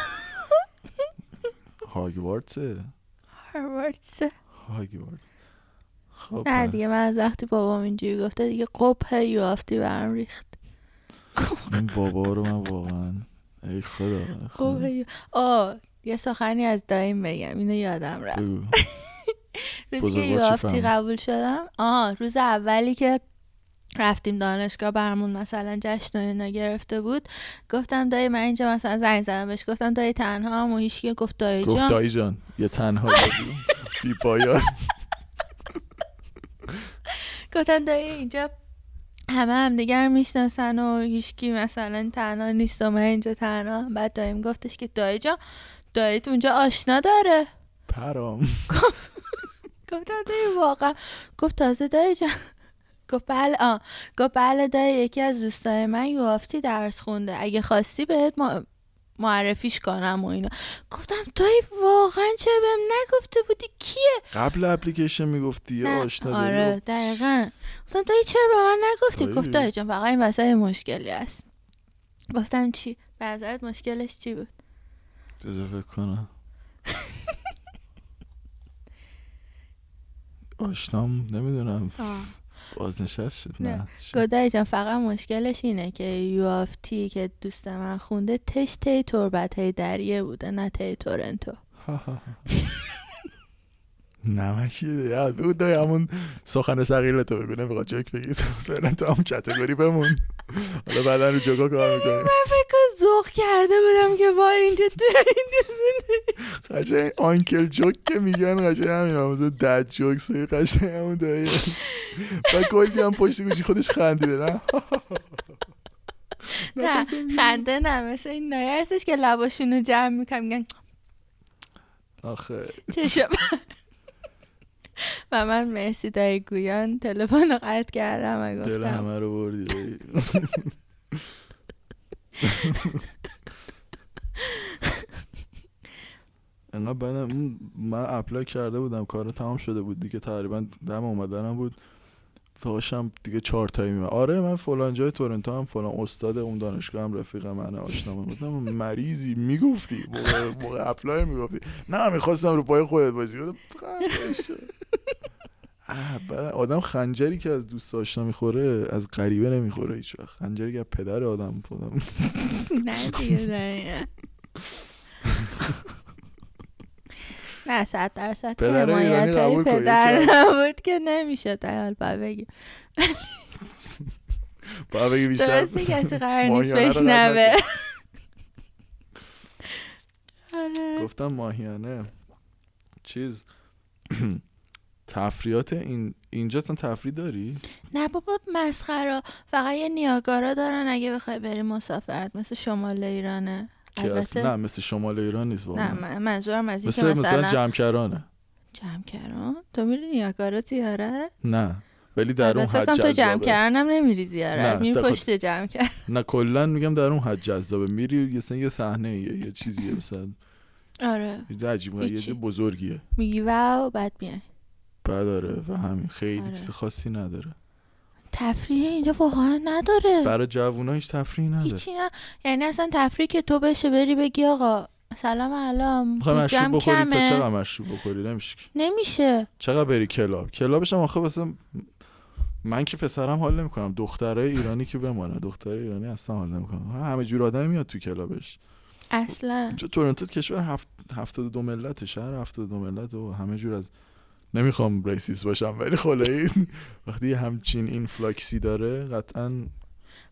هاگوارتسه هاروارد هاگوارتس خب نه دیگه من از وقتی بابام اینجوری گفته دیگه قبه یافتی برم ریخت. این بابا رو من واقعا ای خدا خدا. قبه یو- آه یه سخنی از دایم بگم. اینو یادم رفت. روزی که فهمید؟ قبول شدم. آه روز اولی که رفتیم دانشگاه برمون مثلا جشن و اینا گرفته بود. گفتم دایی من اینجا مثلا زنگ زدم بهش. گفتم دایی تنها هم و هیچکی. گفت دایی گفت جان دایی جان یه تنها بی پایان. گفتم دایی اینجا همه هم دیگر می‌شناسن و هیچکی مثلا تنها نیست و من اینجا تنها. بعد داییم گفتش که دایی جان داییت اونجا آشنا داره. پرام. گفتم دایی واقعا. گفت تازه دایی جان. گفت بله آه. گفت بله دایی یکی از دوستای من یوافتی درس خونده. اگه خواستی بهت ما معرفیش کنم و اینا. گفتم دایی واقعا چرا بهم نگفته بودی؟ کیه؟ قبل اپلیکیشن می‌گفتی نه، آشنا آره. دقیقا. گفتم دایی چرا به من نگفتی؟ دایی. گفت دایی جان فقط این واسه مشکلی هست. گفتم چی؟ به نظرت مشکلش چی بود؟ بذار فکر کنم. آشنام نمی‌دونم. بازنشست شد نه. دایی جان فقط مشکلش اینه که یوافتی که دوست من خونده تش تی تربت های دریه بوده نه تی تورنتو. بگو دایی همون سخن سقیل تو بگو نمی‌خواد جوک بگی. تو برن تو همون کتگوری بمون. حالا بعدا رو جوکا کار می‌کنیم. من فکر ذوق کرده بودم که با اینجا قشنگ آنکل جوک که میگن قشنگ همین هم مثلا دد جوکس قشنگ همون دایی. و کلی هم پشت گوشی خودش خندیده نه؟ نه خنده نه مثل این نایه هستش که لباشونو جمع می‌کنم میگن آخه. چشم و من مرسی دایی گویان تلفن رو قطع کردم و دل گفتم. همه رو بردی. انقدر اون- من apply کرده بودم کار تمام شده بود دیگه تقریبا دم اومدنم بود. داشتم دیگه چهار تایی میمه آره من فلان جای تورنتو هم فلان استاد اون دانشگاه هم رفیق من آشنا من گفتم مریضی می‌گفتی موقع, موقع apply می‌گفتی. نه می‌خواستم رو پای خودت بازی آدم خنجری که از دوست آشنا می‌خوره از غریبه نمی‌خوره هیچ وقت خنجری که پدر آدم خودم نه دیگه نه صد درصد پدر ایرانی پدر نبود که نمیشه حال باید بگی باید بگی بیشتر. درسته کسی قرار نیست بشنوه. آره. گفتم ماهیانه. چیز؟ تفریات این اینجا اصلا تفریح داری؟ نه بابا مسخره. فقط یه نیاگارا دارن اگه بخوای بری مسافرت مثل شمال ایرانه. که البته نه مثل شمال ایران نیست نه واقعا من- منظورم از این که مثل مثلا مثلا جمکرانه. جمع کردم تو میری نیاگارا زیارت؟ نه ولی در اون حد فکرم تو جذابه. کردنم نمیری زیارت نه، میری دقیقاً. پشت جمع کرد نه کلا میگم در اون حد جذابه. میری یه صحنه یه, یه چیزیه مثلا. آره. یه عجیبه یه بزرگیه. میگی واو بعد میای. بعد داره و همین خیلی آره. چیز خاصی نداره. تفریح اینجا واقعا نداره. برای جوونا هیچ تفریحی نداره. هیچی نه. یعنی اصلا تفریح که تو بشه بری بگی آقا سلام الان. می‌خوای مشروب بخوری؟ تا کمه. چقدر مشروب بخوری؟ نمیشه. نمیشه. چقدر بری کلاب؟ کلابش هم آخه مثلا من که پسرم حال نمی‌کنم. دخترای ایرانی که بمانه. دخترای ایرانی اصلا حال نمی‌کنم همه جور آدمی میاد تو کلابش. اصلا. تورنتو کشور هفت هفتاد دو ملت شهر هفتاد دو ملت و همه جور از نمی‌خوام ریسیس باشم ولی خلایی وقتی همچین اینفلاکسی داره قطعا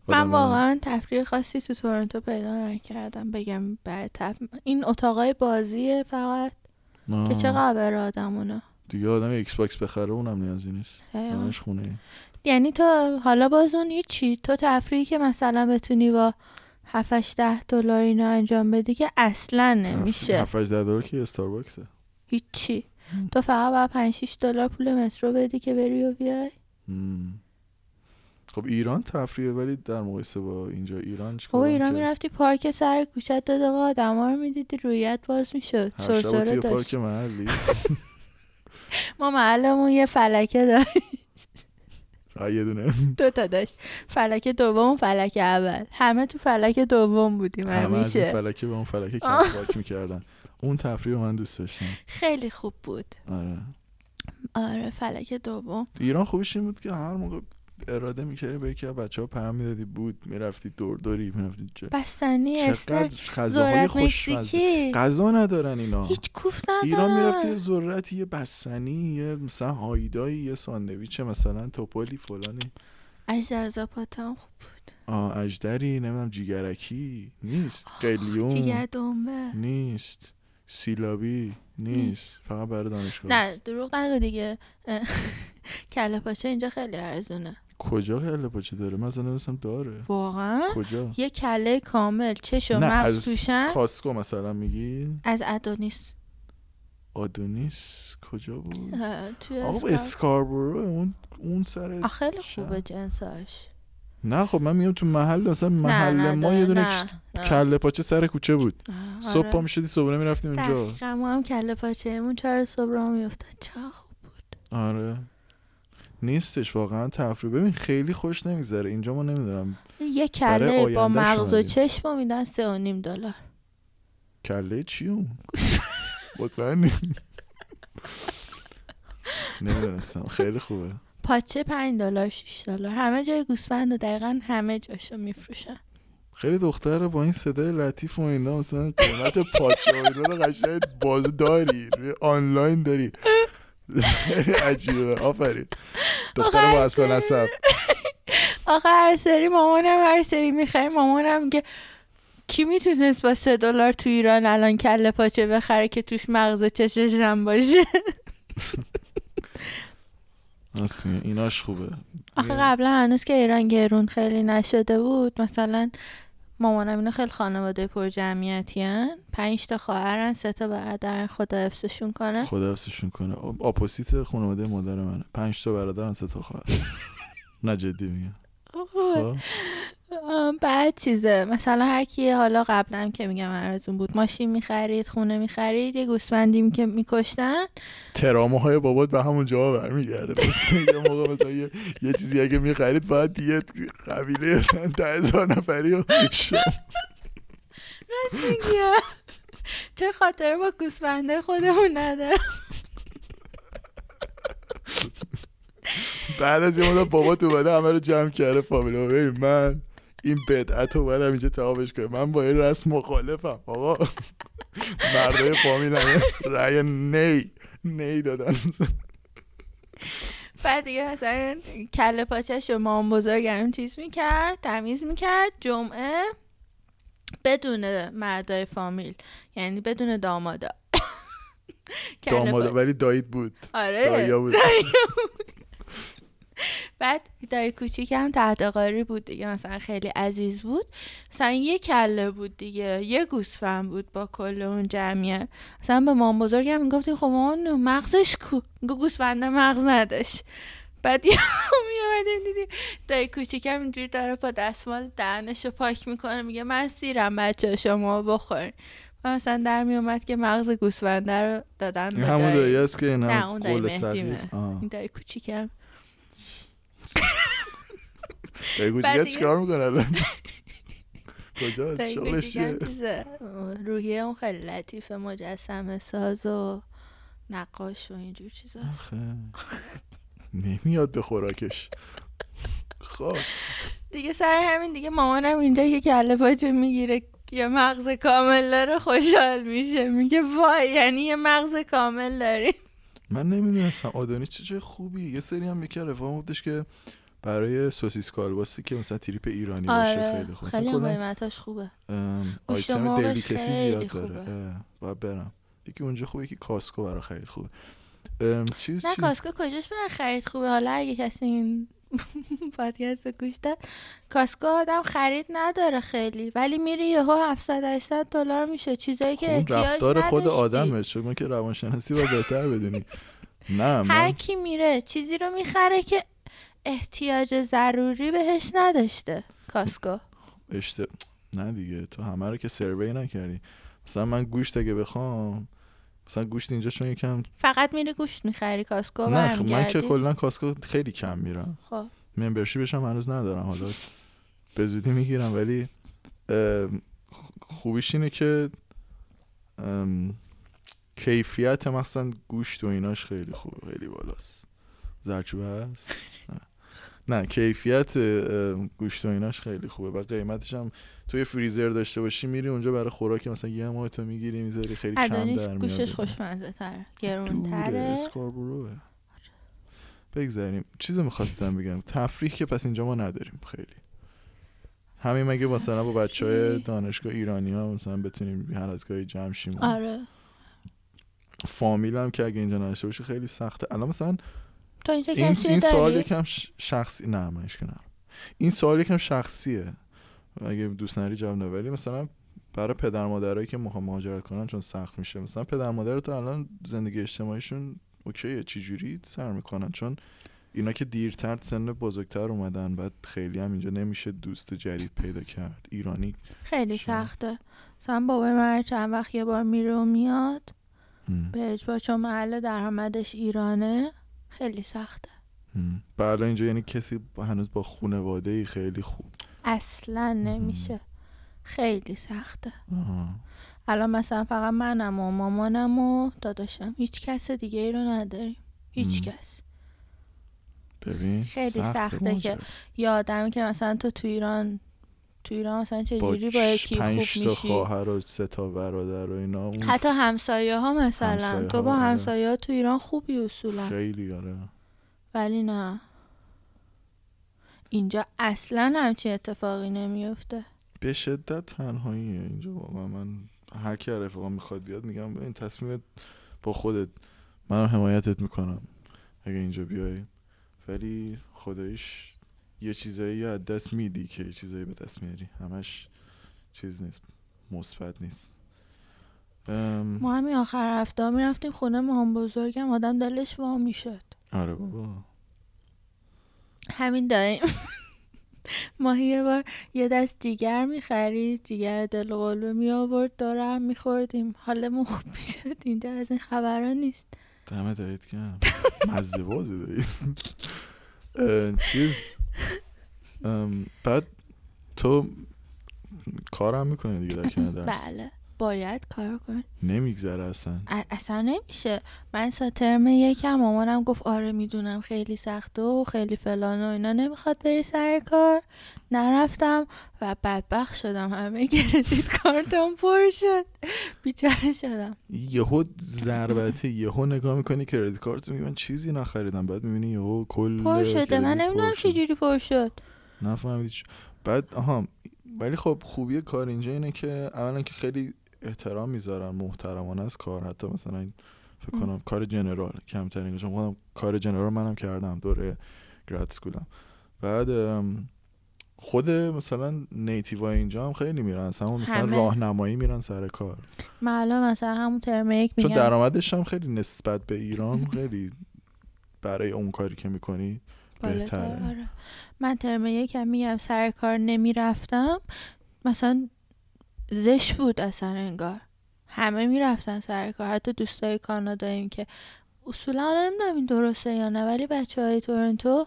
من واقعا تفریح خاصی تو تورنتو پیدا نکردم بگم برای تف... این اتاقای بازیه فقط آه. که چقدر بره آدمونا دیگه آدم ایکس باکس بخره اونم نیازی نیست. همش خونه یعنی تو حالا باز اون هیچی تو تفریحی که مثلا بتونی با 7 ده دلار اینا انجام بدی که اصلا نمیشه. 7 18 دلار که استارباکسه هیچی. تو فقط باید 5 6 دلار پول مترو بدی که بری و بیای. خب ایران تفریحه ولی در مقایسه با اینجا ایران خب چیکار ایران که می‌رفتی پارک سر کوچت دو دقیقه آدما رو می‌دیدی رویت باز می‌شد. سرسره داشت. پارک محلی. ما محلمون یه فلکه داشت یه دونه. دو تا داشت. فلکه دوم و فلکه اول. همه تو فلکه دوم بودیم همه از این فلکه به اون فلکه. کف پاک می‌کردن. اون تفریح من دوست داشتم. خیلی خوب بود. آره. آره فلکه دوم. تو ایران خوبیش این بود که هر موقع اراده می‌کردی به یکی بچه ها پیام می‌دادی بود می‌رفتی دور دوری می‌رفتی جا. بستنی اسنک غذاهای خوشمزه. غذا ندارن اینا. هیچ کوف ندارن. ایران می‌رفتی یه ذرت یه بستنی یه مثلا هایدایی یه ساندویچ مثلا توپالی فلانی. اجدر زاپاتا هم خوب بود. آه اجدری نمی‌دونم جیگرکی. نیست. جیگر قلیون. دنبه. نیست. سیلابی نیست. فقط برای دانشگاه نه دروغ نگو دیگه. کله پاچه اینجا خیلی ارزونه. کجا کله پاچه داره مثلا نمیستم داره. واقعا؟ کجا؟ یه کله کامل چش و نه مغز از توشن. کاسکو مثلا میگی؟ از ادونیس آدونیس کجا بود؟ آقا اسکار- اسکاربورو اون اون سر خیلی. خوبه جنساش. نه خب من میگم تو محل نه محل نه ما یه دونه نه، نه. کله پاچه سر کوچه بود. آه، صبح آره. پا می‌شدی صبحونه می‌رفتیم اونجا دقیقا ما هم کله پاچهمون چهار صبح را میافتاد. چه خوب بود. آره. نیستش واقعا تفریح. ببین خیلی خوش نمیگذره. اینجا ما نمی‌دونم. یه برای کله با آینده‌ش مغز و اومدیم. چشم رو میدن سه و نیم دلار. کله چی اون؟ مطمئنی؟ نمی‌دونستم. خیلی خوبه. پاچه پنج دلار شیش دلار. همه جای گوسفند و دقیقا همه جاشو میفروشن. خیلی دختر با این صدای لطیف و اینا مثلا قیمت پاچه و اینا رو قشنگ باز داری روی آنلاین داری. خیلی عجیبه آفرین. دختر با اصلا نسب. آخه هر سری مامانم هر سری می‌خریم مامانم میگه کی می‌تونست با سه دلار تو ایران الان کله پاچه بخره که توش مغز چشش هم باشه؟ اسمی ایناش خوبه. آخه قبلا هنوز که ایران گرون خیلی نشده بود. مثلا مامانم اینا خیلی خانواده پر جمعیتی هن. پنج تا خواهرن سه تا برادر خدا حفظشون کنه. خدا حفظشون کنه. اپوزیت خانواده مادر منه. پنج تا برادرن سه تا خواهر. نه جدی میگم. بعد چیزه مثلا هر کی حالا قبلا که میگم ارزون بود ماشین می‌خرید خونه می‌خرید یه گوسفندی که میکشتن. ترامه های بابات به همون جا برمیگرده. یه موقع مثلا یه, یه چیزی اگه می‌خرید باید یه قبیله مثلا ده هزار نفری و چه خاطر با گوسفنده خودمون ندارم. بعد از یه مدت بابات اومده همه رو جمع کرده فامیلا ببین من این بدعت رو باید اینجا تمامش کنم. من با این رسم مخالفم. آقا مردای فامیل همه رأی نی نی دادن. بعد دیگه مثلا کله پاچش و مام بزرگم چیز می‌کرد تمیز می‌کرد. جمعه بدون مردای فامیل یعنی بدون دامادا. کله داماد پاچه. ولی دایید بود. آره دایا بود. بعد دایی کوچیکم تحت قاری بود دیگه مثلا خیلی عزیز بود. مثلا یه کله بود دیگه یه گوسفند بود با کل اون جمعیت مثلا به مام بزرگم می‌گفتیم خب مامان مغزش کو؟ گوسفند مغز نداشت. بعد یه میامدیم دیدیم دایی کوچیکم اینجوری داره با دستمال دهنش رو پاک می‌کنه. میگه من سیرم بچه شما بخورین. و مثلا در میومد که مغز گوسفنده رو دادن به همون دایی. است که نه اون دایی مهدیمه. این دایی کوچیکم کوچیکه دیگه- چیکار می‌کنه الان؟ کجاست؟ شغلش چیه؟ روحیه اون خیلی لطیفه مجسمه ساز و نقاش و اینجور چیزا آخه. نمیاد به خوراکش. خب. دیگه سر همین دیگه مامانم اینجا که کله پاچه می‌گیره یه مغز کامل داره خوشحال میشه. میگه وای یعنی یه مغز کامل داری من نمی‌دونستم آدونیس چه چه خوبی. یه سری هم یکی رفاقم گفتش که برای سوسیس کالباسی که مثلا تریپ ایرانی باشه آره خیلی خوب. خیلی قیمتاش خوبه. آیتم delicacy زیاد داره. باید برم. یکی اونجا خوبه یکی کاسکو برای خرید خوبه. چیز نه؟ کاسکو کجاش برای خرید خوبه؟ حالا اگه کسی این پادکست رو گوش داد. کاسکو آدم خرید نداره خیلی ولی میری یهو 700 800 دلار میشه. چیزایی که خب احتیاج رفتار خود. آدمه. چون که روانشناسی باید بهتر بدونی. نه هر من کی میره چیزی رو می‌خره که احتیاج ضروری بهش نداشته کاسکو. اشت... نه دیگه تو همه رو که سروی نکردی. مثلا من گوشت اگه بخوام مثلا گوشت اینجا چون یکم فقط میری گوشت می‌خری کاسکو نه خب من که کلا کاسکو خیلی کم میرم. خب. ممبرشیپش هم هنوز ندارم حالا به زودی می‌گیرم ولی خوبیش اینه که کیفیت مثلا گوشت و ایناش خیلی خوبه خیلی بالاست. زرچوبه هست؟ نه. کیفیت گوشت و ایناش خیلی خوبه. و قیمتش هم توی فریزر داشته باشی میری اونجا برای خوراک مثلا یه ماه تو می‌گیری می‌ذاری خیلی کم در میاد گوشش خوشمزه تره دوره گرونتره اسکاربروه. بگذاریم. چیزو می‌خواستم بگم. تفریح که پس اینجا ما نداریم خیلی. همین مگه مثلا با بچه های؟ دانشگاه ایرانی ها مثلا بتونیم هر از گاهی جمع شیم؟ آره. فامیل هم که اگه اینجا نداشته باشه خیلی سخته. الان مثلا تو اینجا این, کسی این سوال یکم شخصی نه من اشکال ندارم. این سوال یکم شخصیه. اگه دوست نداری جواب نده. ولی مثلا برای پدر مادرایی که می‌خوان مهاجرت کنن چون سخت میشه. مثلا پدر مادر تو الان زندگی اجتماعیشون اوکیه چی جوری سر می‌کنن؟ چون اینا که دیرتر سن بزرگتر اومدن بعد خیلی هم اینجا نمیشه دوست جدید پیدا کرد. ایرانی خیلی شما. سخته. مثلا بابای من چند وقت یه بار میره و میاد. به اجبار چون محل درآمدش ایرانه. خیلی سخته. بعد اینجا یعنی کسی هنوز با خانواده ای خیلی خوب. اصلا نمیشه. خیلی سخته. الان مثلا فقط منم و مامانم و داداشم. هیچ کس دیگه ای رو نداریم. هیچ مم. کس. ببین خیلی سخته. که ماجرا. یا آدمی که مثلا تو تو ایران تو ایران مثلا چجوری با یکی خوب میشی؟ خواهر و سه تا برادر و اینا اون حتی همسایه ها مثلا. همسایه تو با آره. همسایه ها تو ایران خوبی اصولا. خیلی آره. ولی نه. اینجا اصلا همچین اتفاقی نمیفته به شدت تنهاییه اینجا واقعا من هر کی از رفقام می‌خواد بیاد میگم ببین تصمیمت با خودت منم حمایتت می‌کنم اگه اینجا بیای. ولی خداییش یه چیزایی از دست میدی که یه چیزایی به دست میاری. همش چیز نیست مثبت نیست. ام، ما همین آخر هفته می‌رفتیم خونه مام بزرگم آدم دلش وا می‌شد. آره بابا. همین دایم ماهی یه بار یه دست جیگر می‌خرید جیگر دل قلبه می آورد داره هم میخوردیم. حالمون خوب می‌شد. اینجا از این خبرها نیست. دمه دهید کم مزه بازی دارید. چیز؟ بعد تو کارم می‌کنی دیگه در درس؟ بله. باید کار کن نمیگذره اصلا. اصلا نمیشه. من سا ترم یکم مامانم گفت آره می‌دونم خیلی سخته و خیلی فلان و اینا. نمی‌خواد بری سر کار. نرفتم و بدبخت شدم. همه کردیت کارتم پر شد. بیچاره شدم. یهو ضربته یهو نگاه می‌کنی کردیت کارت میگی من چیزی نخریدم. بعد می‌بینی یهو کل پر شده. من نمی‌دونم. چجوری پر شد. نفهمیدی بعد آها ولی خب خوبی کار اینجا اینه که اولا که خیلی احترام می‌ذارن محترمانه از کار. حتی مثلا این فکر کنم کار جنرال کمترین چون خودم کار جنرال منم کردم دوره گراد سکولم بعد خود مثلا نیتیو اینجا هم خیلی میرن. اصلا مثلا همه. راهنمایی میرن سر کار. الان مثلا همون ترم یک چون میگم درآمدش هم خیلی نسبت به ایران خیلی برای اون کاری که می‌کنی بهتره. آره. من ترم یکم میگم سر کار نمی‌رفتم. مثلا زشت بود اصلا انگار همه می‌رفتن سر کار حتی دوستای کاناداییم که اصولا نمی‌دونم این درسته یا نه ولی بچه های تورنتو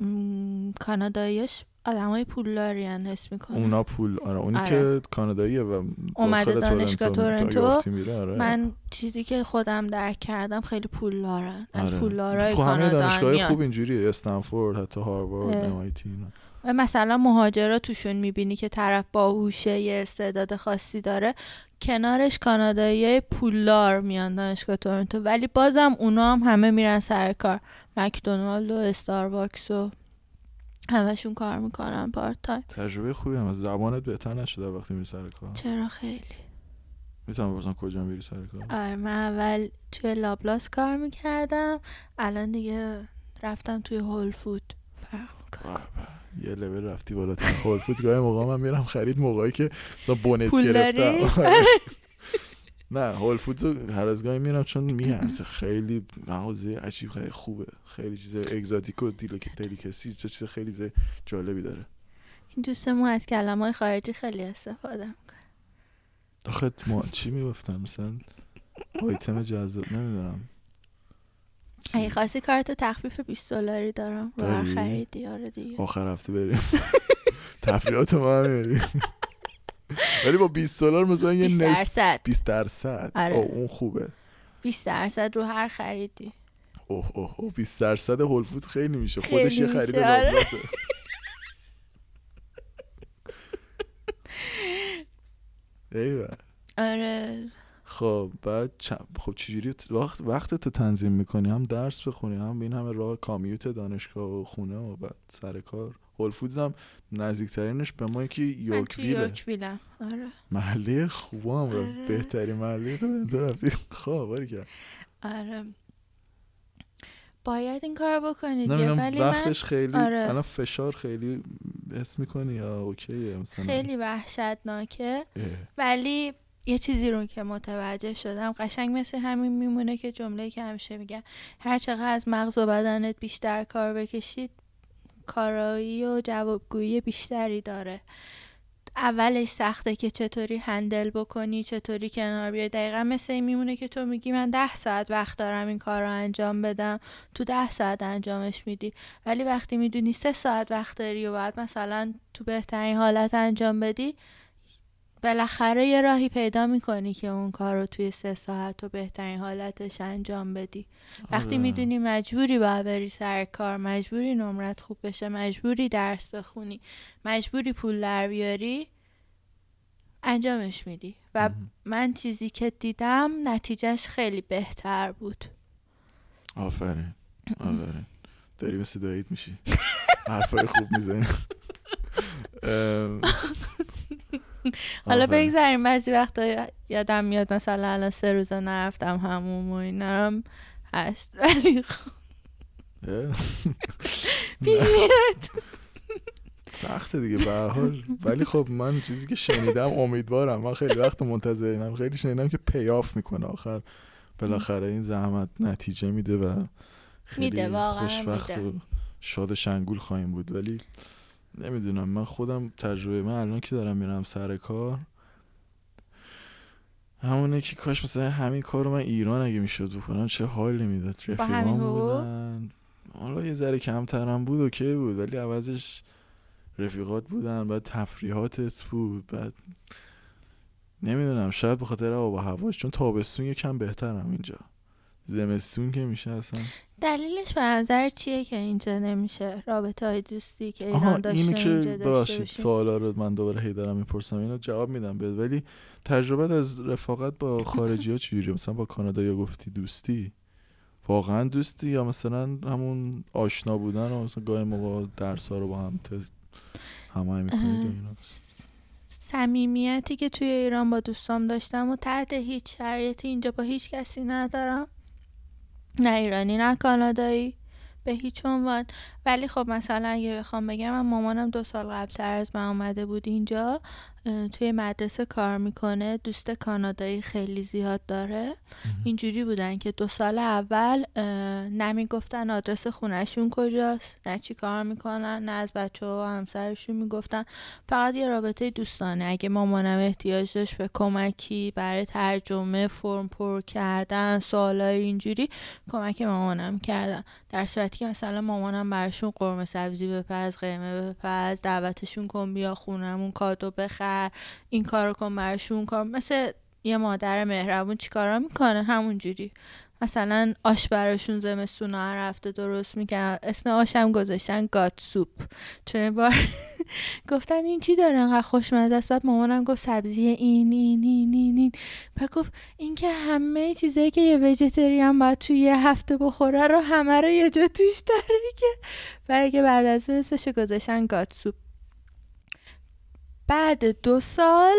م، کاناداییش آدمای پولداری حس می‌کنم اونا پول آره اونی آره. که کاناداییه و اومده دانشگاه تورنتو. میره آره من چیزی که خودم درک کردم خیلی پول دارن از آره. پول دارای خب همه کانادا دانشگاه. خوب اینجوری استنفورد حتی هاروارد. MIT اینا. مثلا مهاجرا توشون می‌بینی که طرف باهوشه یه استعداد خاصی داره کنارش کانادایی پولدار میان دانشگاه تورنتو. ولی بازم اونا هم همه میرن سر کار. مکدونالد و استارباکس و همشون کار می‌کنن part time تجربه خوبی هم. از زبانت بهتر نشده وقتی میری سر کار. چرا خیلی؟ می‌تونم بپرسم کجا میری سر کار؟ آره من اول توی لابلاس کار می‌کردم. الان دیگه رفتم توی هول فود. فرق می‌کنه. به. یه لول رفتی بالاتر. هول فود گاهی موقع من میرم خرید موقعی که مثلا bonus؟ گرفتم. نه هول فود رو هر از گاهی میرم چون میارزه. خیلی مغازه عجیب خیلی خوبه. خیلی چیز exotic و دلیکسی چه چیز خیلی جالبی داره. این دوستمون از کلمه های خارجی خیلی استفاده می‌کنه. آخه ما چی می‌گفتم مثلا؟ آیتم جذاب نمی‌دونم. اگه خواستی کارت تخفیف 20 دلاری دارم. رو هر؟ خریدی آره دیگه. آخر هفته بریم. تفریحات ما هم. ولی با 20 دلار مثلا یه 20 نصف درصد. 20 درصد. آره. اون خوبه. 20 درصد رو هر خریدی. اوه اوه اوه 20 درصد هول فود خیلی میشه. خودش یه خرید آره. لابلاسه ایوه. آره. خب بعد چ- خب چجوری وقت وقت تو تنظیم می‌کنی؟ هم درس بخونی هم این همه راه کامیوت دانشگاه و خونه و بعد سر کار. هول فودز هم نزدیکترینش به ما که من یورکویله یورکویلم آره. محله خوبم آره. بهترین محله تو تو رفتی. خب کرد آره. باید این کار بکنی دیگه نمی‌دونم ولی من وقتش خیلی آره. الان فشار خیلی حس می‌کنی یا اوکیه مثلا؟ خیلی وحشتناکه. اه. ولی یه چیزی رو که متوجه شدم قشنگ مثل همین میمونه که جمله که همیشه میگن هر چقدر از مغز و بدنت بیشتر کار بکشید کارایی و جوابگویی بیشتری داره. اولش سخته که چطوری هندل بکنی چطوری کنار بیای. دقیقا مثل این میمونه که تو میگی من ده ساعت وقت دارم این کار رو انجام بدم تو ده ساعت انجامش میدی. ولی وقتی می‌دونی سه ساعت وقت داری و بعد مثلا تو بهترین حالت انجام بدی بالاخره یه راهی پیدا می‌کنی که اون کار رو توی سه ساعت تو بهترین حالتش انجام بدی. وقتی آره. می‌دونی مجبوری باید بری سر کار مجبوری نمرت خوب بشه مجبوری درس بخونی مجبوری پول در بیاری انجامش میدی. و. من چیزی که دیدم نتیجهش خیلی بهتر بود. آفرین. آفرین. داری مثل دایید میشی. حرفای خوب می‌زنی. حالا بگذاریم بعضی وقتا یادم میاد مثلا الان سه روزه نرفتم هموم و اینا هست ولی خب. پیش میاد. سخته دیگه به حال. ولی خب من چیزی که شنیدم امیدوارم. من خیلی وقت منتظرینم. خیلی شنیدم که پیاف می‌کنه آخر. بالاخره این زحمت نتیجه میده و خیلی خوشبخت. و شاد و شنگول خواهیم بود. ولی نمی‌دونم من خودم تجربه من الان که دارم میرم سر کار همونه که کاش مثلا همین کار رو من ایران اگه می‌شد بکنم چه حالی می‌داد؟ رفیقام؟ بودن. حالا یه ذره کمترم بود اوکی بود ولی عوضش رفیقات بودن بعد تفریحاتت بود بعد نمی‌دونم شاید به خاطر آب و هواش چون تابستون یکم بهترم اینجا. زمستون که میشه اصلا. دلیلش به نظر چیه که اینجا نمیشه؟ رابطه های دوستی که ایران داشته اینو که اینجا داشته سوالا رو من دوباره هی دارم می‌پرسم. اینو جواب میدم بهت. ولی تجربت از رفاقت با خارجی ها چجوریه؟ مثلا با کانادا یا گفتی دوستی؟ واقعا دوستی یا مثلا همون آشنا بودن و مثلا گاهی موقع درس ها رو با هم تز... همه می‌کنید اینا صمیمیتی که توی ایران با دوستام داشتم و تحت هیچ شرایطی اینجا با هیچ کسی ندارم. نه ایرانی نه کانادایی به هیچ عنوان. ولی خب مثلا اگه بخوام بگم من مامانم دو سال قبل تر از من آمده بود اینجا توی مدرسه کار می‌کنه. دوست کانادایی خیلی زیاد داره. اینجوری بودن که دو سال اول نمی‌گفتن آدرس خونشون کجاست نه چی کار می‌کنن نه از بچه ها و همسرشون می‌گفتن. فقط یه رابطه دوستانه. اگه مامانم احتیاج داشت به کمکی برای ترجمه فرم پر کردن سوالای اینجوری کمک مامانم کردن. در صورتی که مثلا مامانم براشون قرمه سبزی بپز قیمه بپز دعوتشون کن بیا خونمون کادو بخر این کارو کن برشون کار مثل یه مادر مهربون چیکارا می‌کنه؟ همونجوری. مثلا آش براشون زمستون هر هفته درست می‌کنن اسم آشم گذاشتن گات سوپ. چون بار گفتن این چی داره؟ انقدر خوشمزه است. بعد مامانم گفت سبزی این این این این این. بعد گفت این که همه چیزایی که یه ویژیتریان باید توی یه هفته بخوره رو همه رو یه جا توش داره که. برای که بعد از اون گذاشتن گات سوپ. بعد دو سال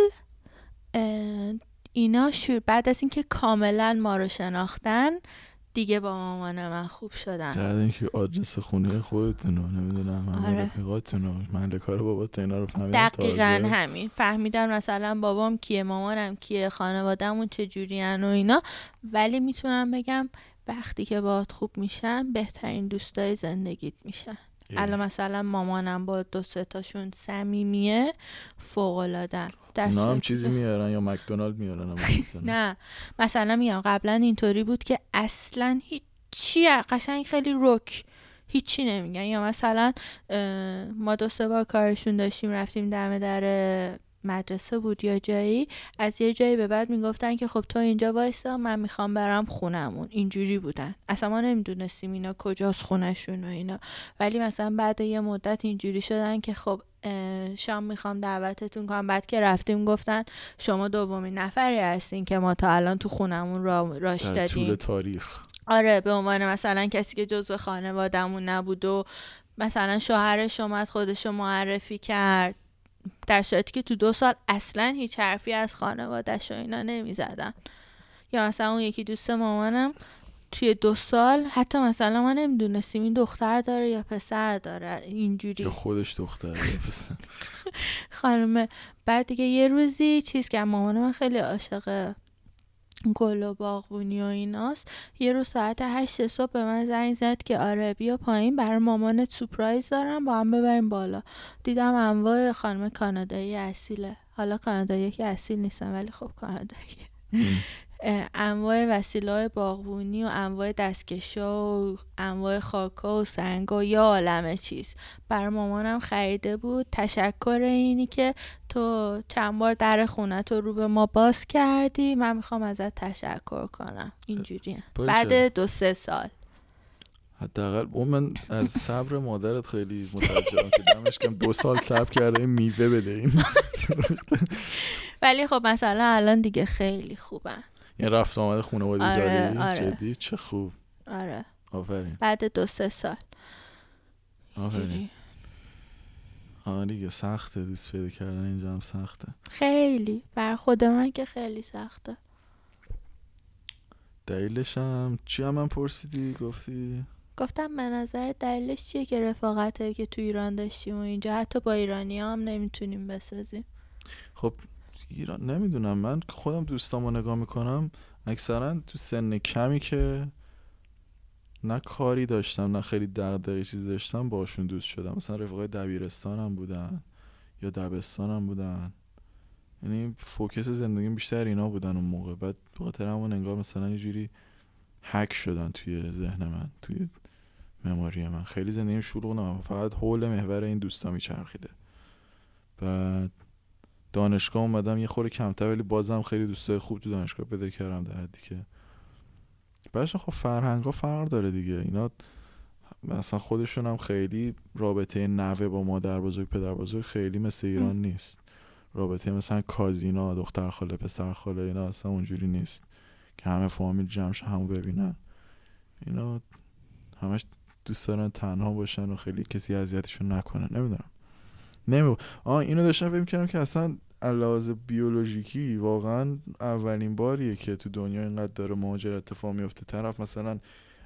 اینا شور بعد از اینکه کاملا ما رو شناختن دیگه با مامان من خوب شدن. بعد اینکه آدرس خونه خودتون رو نمی‌دونم هم آره. رفیقاتون رو محل کار بابات اینا رو فهمیدن دقیقا همین. فهمیدن مثلا بابام کیه مامانم کیه خانوادهمون چه و اینا. ولی می‌تونم بگم وقتی که باهات خوب میشن بهترین دوستای زندگیت میشن. الان مثلا مامانم با دو سه تاشون صمیمیه فوق العاده هم چیزی میارن یا مکدونالد میارن نه. مثلا میگم قبلا اینطوری بود که اصلا هیچی قشنگ خیلی رک هیچی نمیگن. یا مثلا ما دو سه بار کارشون داشتیم رفتیم دم در مدرسه بود یا جایی از یه جایی به بعد می‌گفتن که خب تو اینجا وایسا من می‌خوام برم خونمون اینجوری بودن. اصلا ما نمی‌دونستیم اینا کجاست خونشون و اینا. ولی مثلا بعد یه مدت اینجوری شدن که خب شام می‌خوام دعوتتون کنم. بعد که رفتیم گفتن شما دومین نفری هستین که ما تا الان تو خونمون را راش دادیم. تاریخ. آره به عنوان مثلا کسی که جزو خانوادمون نبود و مثلا شوهرش اومد خودشو معرفی کرد. در صورتی که تو دو سال اصلا هیچ حرفی از خانوادش و اینا نمی‌زدن. یا مثلا اون یکی دوست مامانم توی دو سال حتی مثلا ما نمی‌دونستیم این دختر داره یا پسر داره. اینجوری. خودش دختر یا پسر. خانم بعد دیگه یه روزی چیز که مامان من خیلی عاشق گل و باغبونی و ایناست. یه روز ساعت هشت صبح به من زنگ زد که آره بیا پایین برای مامان سپرایز دارم با هم ببریم بالا. دیدم انواع خانم کانادایی اصیله. حالا کانادایی که اصیل نیستن ولی خب کانادایی. انواع وسیله باغبونی و انواع دستکشا و انواع خاکا و سنگ و یا عالم چیز. برای مامانم خریده بود. تشکر اینی که تو چند بار در خونه تو رو به ما باز کردی. من می‌خوام ازت تشکر کنم. اینجوری بعد دو سه سال. حداقل اون من از صبر مادرت خیلی متوجهم که دمش کم. دو سال صبر کرده میوه بده. این. ولی خب مثلا الان دیگه خیلی خوبن این رفت آمده خانواده آره، داری آره. جدی؟ چه خوب. آره. آفرین. بعد دو سه سال. آفرین. آره دیگه سخته. دوست پیدا کردن اینجا هم سخته. خیلی. بر خود من که خیلی سخته. دلیلش هم چی هم من پرسیدی؟ گفتی؟ گفتم به نظر دلیلش چیه که رفاقت که تو ایران داشتیم و اینجا حتی با ایرانی هم نمی‌تونیم بسازیم؟ خب ایران نمی‌دونم. من خودم دوستامو نگاه می‌کنم اکثرا تو سن کمی که نه کاری داشتم نه خیلی دغدغه چیزی داشتم باشون دوست شدم. مثلا رفقای دبیرستانم بودن یا دبستانم بودن. یعنی فوکس زندگیم بیشتر اینا بودن اون موقع. بعد به همون انگار مثلا یه جوری هک شدن توی ذهن من توی مموری من. خیلی زندگیم شروع نمیم فقط حول محور این دوستا میچرخیده. بعد دانشگاه اومدم یه خورده کمتر ولی بازم خیلی دوستای خوب تو دانشگاه پیدا کردم در حدی که. بچه خب فرهنگ ها فرق داره دیگه. اینا مثلا خودشون هم خیلی رابطه نوه با مادر بزرگ پدر بزرگ خیلی مثل ایران نیست. رابطه مثلا کازینا دختر خاله پسر خاله اینا اصلا اونجوری نیست که همه فامیل جمعش همو ببینن. اینا همش دوست دارن تنها باشن و خیلی کسی اذیتشون نکنه. نمی‌دونم. نمی آه اینو داشتم فکر کردم که اصلا لحاظ بیولوژیکی واقعا اولین باریه که تو دنیا اینقدر داره مهاجرت اتفاق میفته طرف مثلا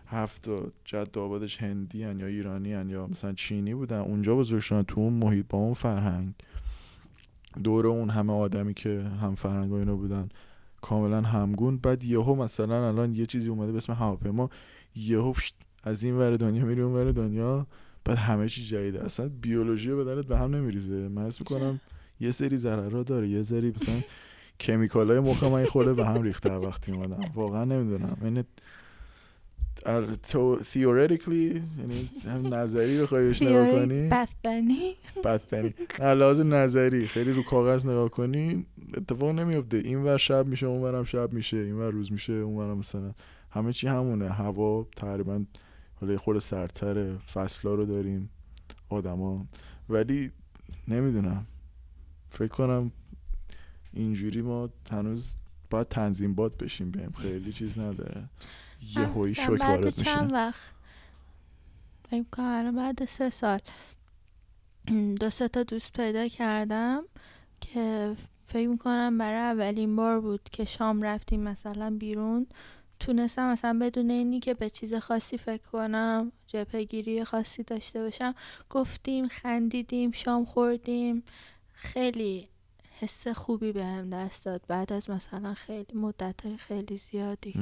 هفت جد آبادش هندی هن یا ایرانی هن یا مثلا چینی بودن اونجا بزرگ شدن تو اون محیط با اون فرهنگ. دور اون همه آدمی که هم فرهنگ و اینا بودن کاملا همگون. بعد یهو مثلا الان یه چیزی اومده به اسم هواپیما. یهو از این ور دنیا میری اون ور دنیا. بعد همه چی جدیده. اصلا بیولوژی به درت به هم نمیریزه. من حس می‌کنم یه سری ضررها داره. یه سری مثلا کمیکال های مخ من خورده به هم ریخته وقتی اومدم. واقعا نمی‌دونم. این تو theoretically یعنی هم نظری رو خواهیش نگاه کنی؟ بدبنی بدبنی لحاظ نظری. خیلی رو کاغذ نگاه کنی اتفاق نمیفته این ور شب میشه اون ورم شب میشه این ور روز میشه اون ورم مثلا. همه چی همونه. هوا تقریبا حالا خود سرتر فصلا رو داریم آدما. ولی نمی‌دونم. فکر کنم اینجوری ما هنوز باید تنظیم باد بشیم بهم خیلی چیز نداره. یه هوی شوک وارد میشه چند وقت؟ بعد سه سال. دو سه تا دوست پیدا کردم که فکر می‌کنم برای اولین بار بود که شام رفتیم مثلا بیرون. تونستم مثلا بدون اینی که به چیز خاصی فکر کنم جپگیری خاصی داشته باشم گفتیم خندیدیم شام خوردیم. خیلی حس خوبی به هم دست داد. بعد از مثلا خیلی مدت های خیلی زیادی.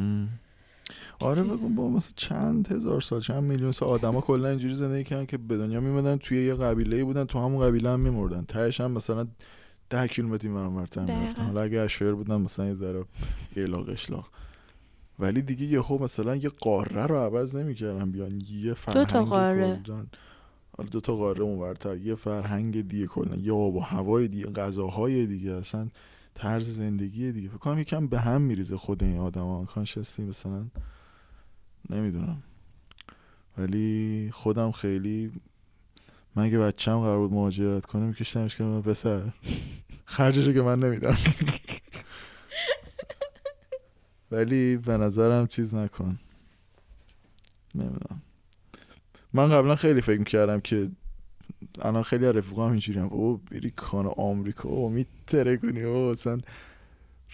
آره بگو با مثلا چند هزار سال چند میلیون سال آدما کلا اینجوری زندگی کردن که به دنیا میمدن توی یه قبیله بودن تو همون قبیله هم میمردن. تهش هم مثلا ده کیلومتر این مرتر می‌رفتن حالا اگه اشایر بودن مثلا یه ذره الاغ اشلاق ولی دیگه یه خوب مثلا یه قاره رو عوض نمی‌کردن بیان یه فرهنگ دو تا قاره. حالا دو تا قاره اونورتر. یه فرهنگ دیگه کلا یه آب و هوای دیگه غذاهای دیگه اصلا طرز زندگی دیگه. فکر کنم یکم به هم میریزه خود این آدما کانشستی مثلا نمی‌دونم. ولی خودم خیلی من اگه بچم قرار بود مهاجرت کنه میکشتمش که من پسر. خرجشو که من نمیدم. ولی به نظرم چیز نکن. نمی‌دونم. من قبلا خیلی فکر می‌کردم که الان خیلی رفیقام اینجوری هم او بری کانه آمریکا و میتره کنی و مثلا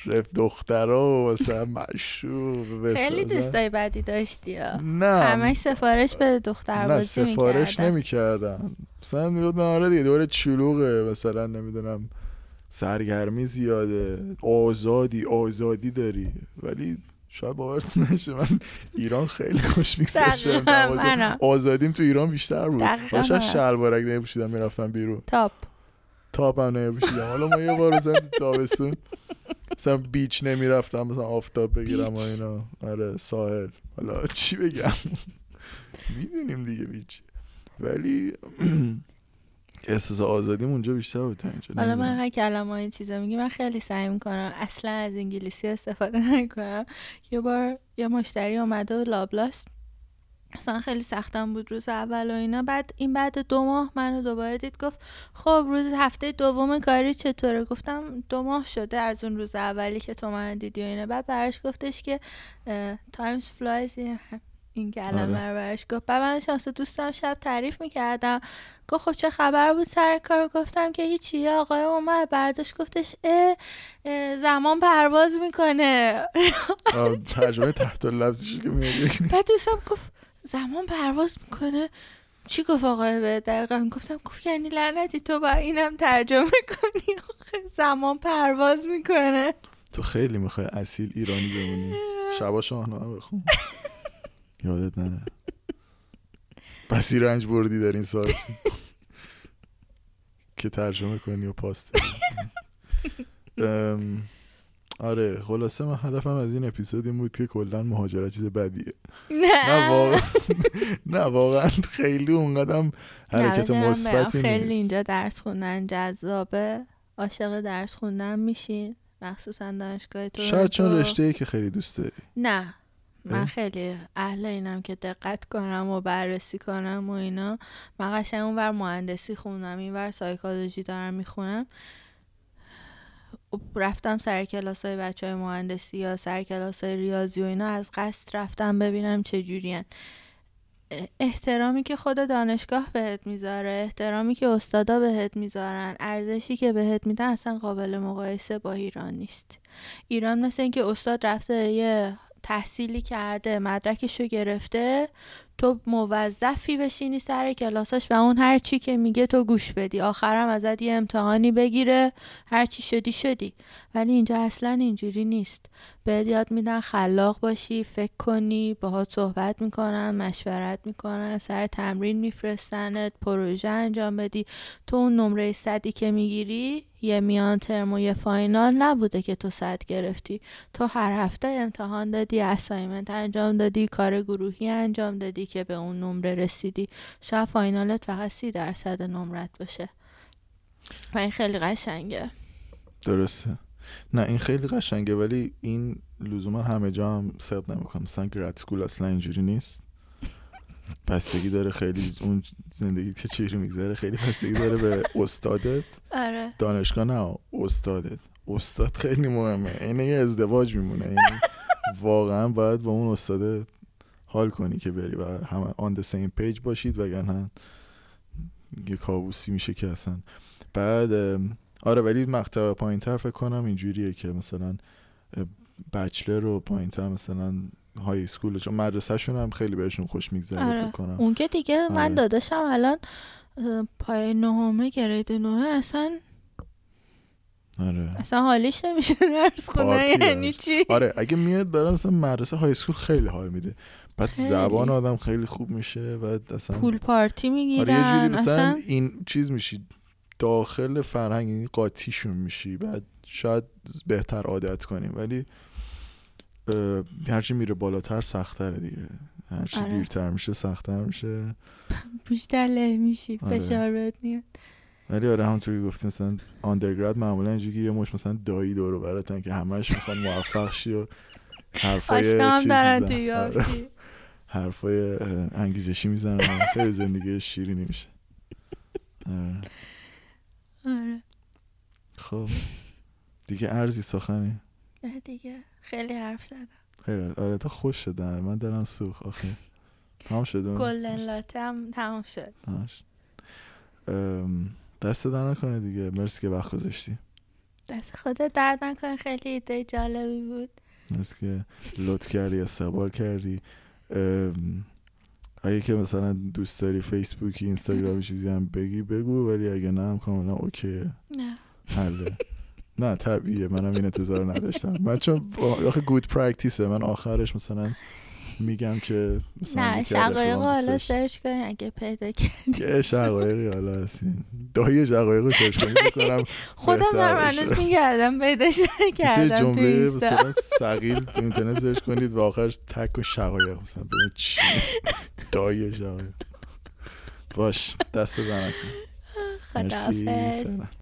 رف دخترا و مثلا مشروب خیلی دوستای بدی داشتی نه. همش سفارش به دختر نه سفارش نمی کردم مثلا می‌گفت آره دیگه دوره چلوغه مثلا نمی‌دونم. سرگرمی زیاده. آزادی آزادی داری. ولی شاید باورتون نشه. من ایران خیلی خوش میگذشت آزادیم تو ایران بیشتر بود. شاید شلوارک نمیپوشیدم می‌رفتم بیرون. تاپ. تاپ هم نمیپوشیدم حالا ما یه بار مثلا تابستون مثلا بیچ نمی‌رفتم مثلا آفتاب بگیرم و اینا. آره ساحل. حالا چی بگم؟ می‌دونیم دیگه بیچ. ولی احساس آزادی اونجا بیشتر بود اینجا. حالا من هر کلمه این چیزا میگی من خیلی سعی می‌کنم اصلا از انگلیسی استفاده نکنم. یه بار یه مشتری اومده و لابلاس اصلا خیلی سختم بود روز اول و اینا. بعد این بعد دو ماه منو دوباره دید گفت خب روز هفته دوم کاری چطوره؟ گفتم دو ماه شده از اون روز اولی که تو من دیدی و اینا. بعد براش گفتش که time flies این کلمه آره. رو برش گفت. بعد من شانس دوستم شب تعریف می‌کردم. گفت خب چه خبر بود سر کار؟ گفتم که هیچی. آقای اومد برداشت گفتش اه, زمان پرواز می‌کنه. ترجمه تحت لفظش که میاد بعد دوستم گفت زمان پرواز می‌کنه؟ چی گفت آقای به دقیقا؟ گفتم گفت یعنی لعنتی تو با اینم ترجمه کنی. زمان پرواز می‌کنه. تو خیلی می‌خوای اصیل ایرانی بمونی. شبا شاهنامه بخون. یادت نره. بسی رنج بردی در این سال که ترجمه کنی و پاست. آره خلاصه من هدفم از این اپیزود این بود که کلا مهاجرت چیز بدیه. نه. واقعا. نه واقعا خیلی اونقدم حرکت مثبتی نیست. خیلی اینجا درس خوندن جذابه. عاشق درس خوندن میشین مخصوصا دانشگاه تو شاید چون رشته ای که خیلی دوست داری. نه. من خیلی اهل اینم که دقت کنم و بررسی کنم و اینا. من قشنگ اونور مهندسی خوندم اینور سایکولوژی دارم می‌خونم. رفتم سر کلاس های بچه های مهندسی یا سر کلاس های ریاضی و اینا از قصد رفتم ببینم چه جورین احترامی که خود دانشگاه بهت می‌ذاره احترامی که استادا بهت می‌ذارن ارزشی که بهت میدن اصلا قابل مقایسه با ایران نیست. ایران مثل اینکه استاد رفته یه تحصیلی کرده مدرکشو گرفته تو موظفی بشینی سر کلاساش و اون هر چی که میگه تو گوش بدی. آخرم ازت یه امتحانی بگیره. هر چی شدی شدی. ولی اینجا اصلا اینجوری نیست. بهت یاد میدن خلاق باشی فکر کنی باهات صحبت می‌کنن مشورت می‌کنن سر تمرین میفرستنت پروژه انجام بدی. تو اون نمره صدی که می‌گیری یه میان ترم و یه فاینال نبوده که تو صد گرفتی. تو هر هفته امتحان دادی assignment انجام دادی کار گروهی انجام دادی که به اون نمره رسیدی. شاید final ت فقط سی درصد نمرت باشه. و این خیلی قشنگه. درسته. نه این خیلی قشنگه ولی این لزوما همه جا هم صدق نمی‌کنم. مثلا grad school اصلا اینجوری نیست. بستگی داره خیلی اون زندگی که چجوری میگذره خیلی بستگی داره به استادت. آره. دانشگاه نه استادت. استاد خیلی مهمه. این یه ازدواج میمونه. یعنی واقعا باید با اون استادت حال کنی که بری و همه on the same page باشید وگرنه یه کابوسی میشه که اصلا. بعد آره ولی مقطع پایین تر فکر کنم اینجوریه که مثلا bachelor رو پایین تر مثلا high school چون مدرسه شون هم خیلی بهشون خوش میگذره آره. فکر کنم اون که دیگه من آره. داداشم الان پای نهمه گرید نهمه اصلا آره اصلا حالیش نمیشه درس خونه یعنی. چی آره اگه میاد برای مثلا مدرسه های اسکول خیلی حال میده بعد خیلی. زبان آدم خیلی خوب میشه بعد اصلا پول پارتی آره یه جوری می‌گیرن مثلا اصلا این چیز میشی داخل فرهنگ این قاطیشون میشی بعد شاید بهتر عادت کنیم ولی هرچی میره بالاتر سختره دیگه هرچی آره. دیرتر میشه سختتر میشه بیشتر له میشی آره. فشار بهت میاد ولی آره همونطوری که گفتیم مثلا آندرگراد معمولا اینجوری که یه مش مثلا دایی دورو براتن که همش می‌خوان موفق شی و حرفای چیز دارن آره. حرفای انگیزشی می‌زنن خیلی زندگی شیرینی میشه آره. آره. خب. دیگه ارزی سخنی. نه دیگه. خیلی حرف زدم. خیلی. آره تو خوش شدن من دلم سوخ آخه. تمام شده گلدن لاته هم تمام شد. دست در نکنه دیگه. مرسی که وقت گذاشتی. دست خودت درد نکنه. خیلی ایده جالبی بود. مرسی که لطف کردی استقبال کردی. اگه که مثلا دوست داری فیسبوکی اینستاگرامی چیزی هم بگی بگو ولی اگه نه هم کاملا اوکیه. نه. حله. نه طبیعیه. منم این انتظار نداشتم. من چون آخه گود پرکتیسه من آخرش مثلا میگم که مثلا نه شقایق حالا. سرچ کنی اگه پیدا کردی. یه شقایقی حالا هستین دایی شقایق رو سرچ کنید بکنم خودم باشه. هنوز میگردم پیداش نکردم تو جمله مثلا سقیل تو اینترنت سرچ کنید و آخرش تک و شقایق مثلا ببینید چی. دایی شقایق. باش دست مرسی خداحافظ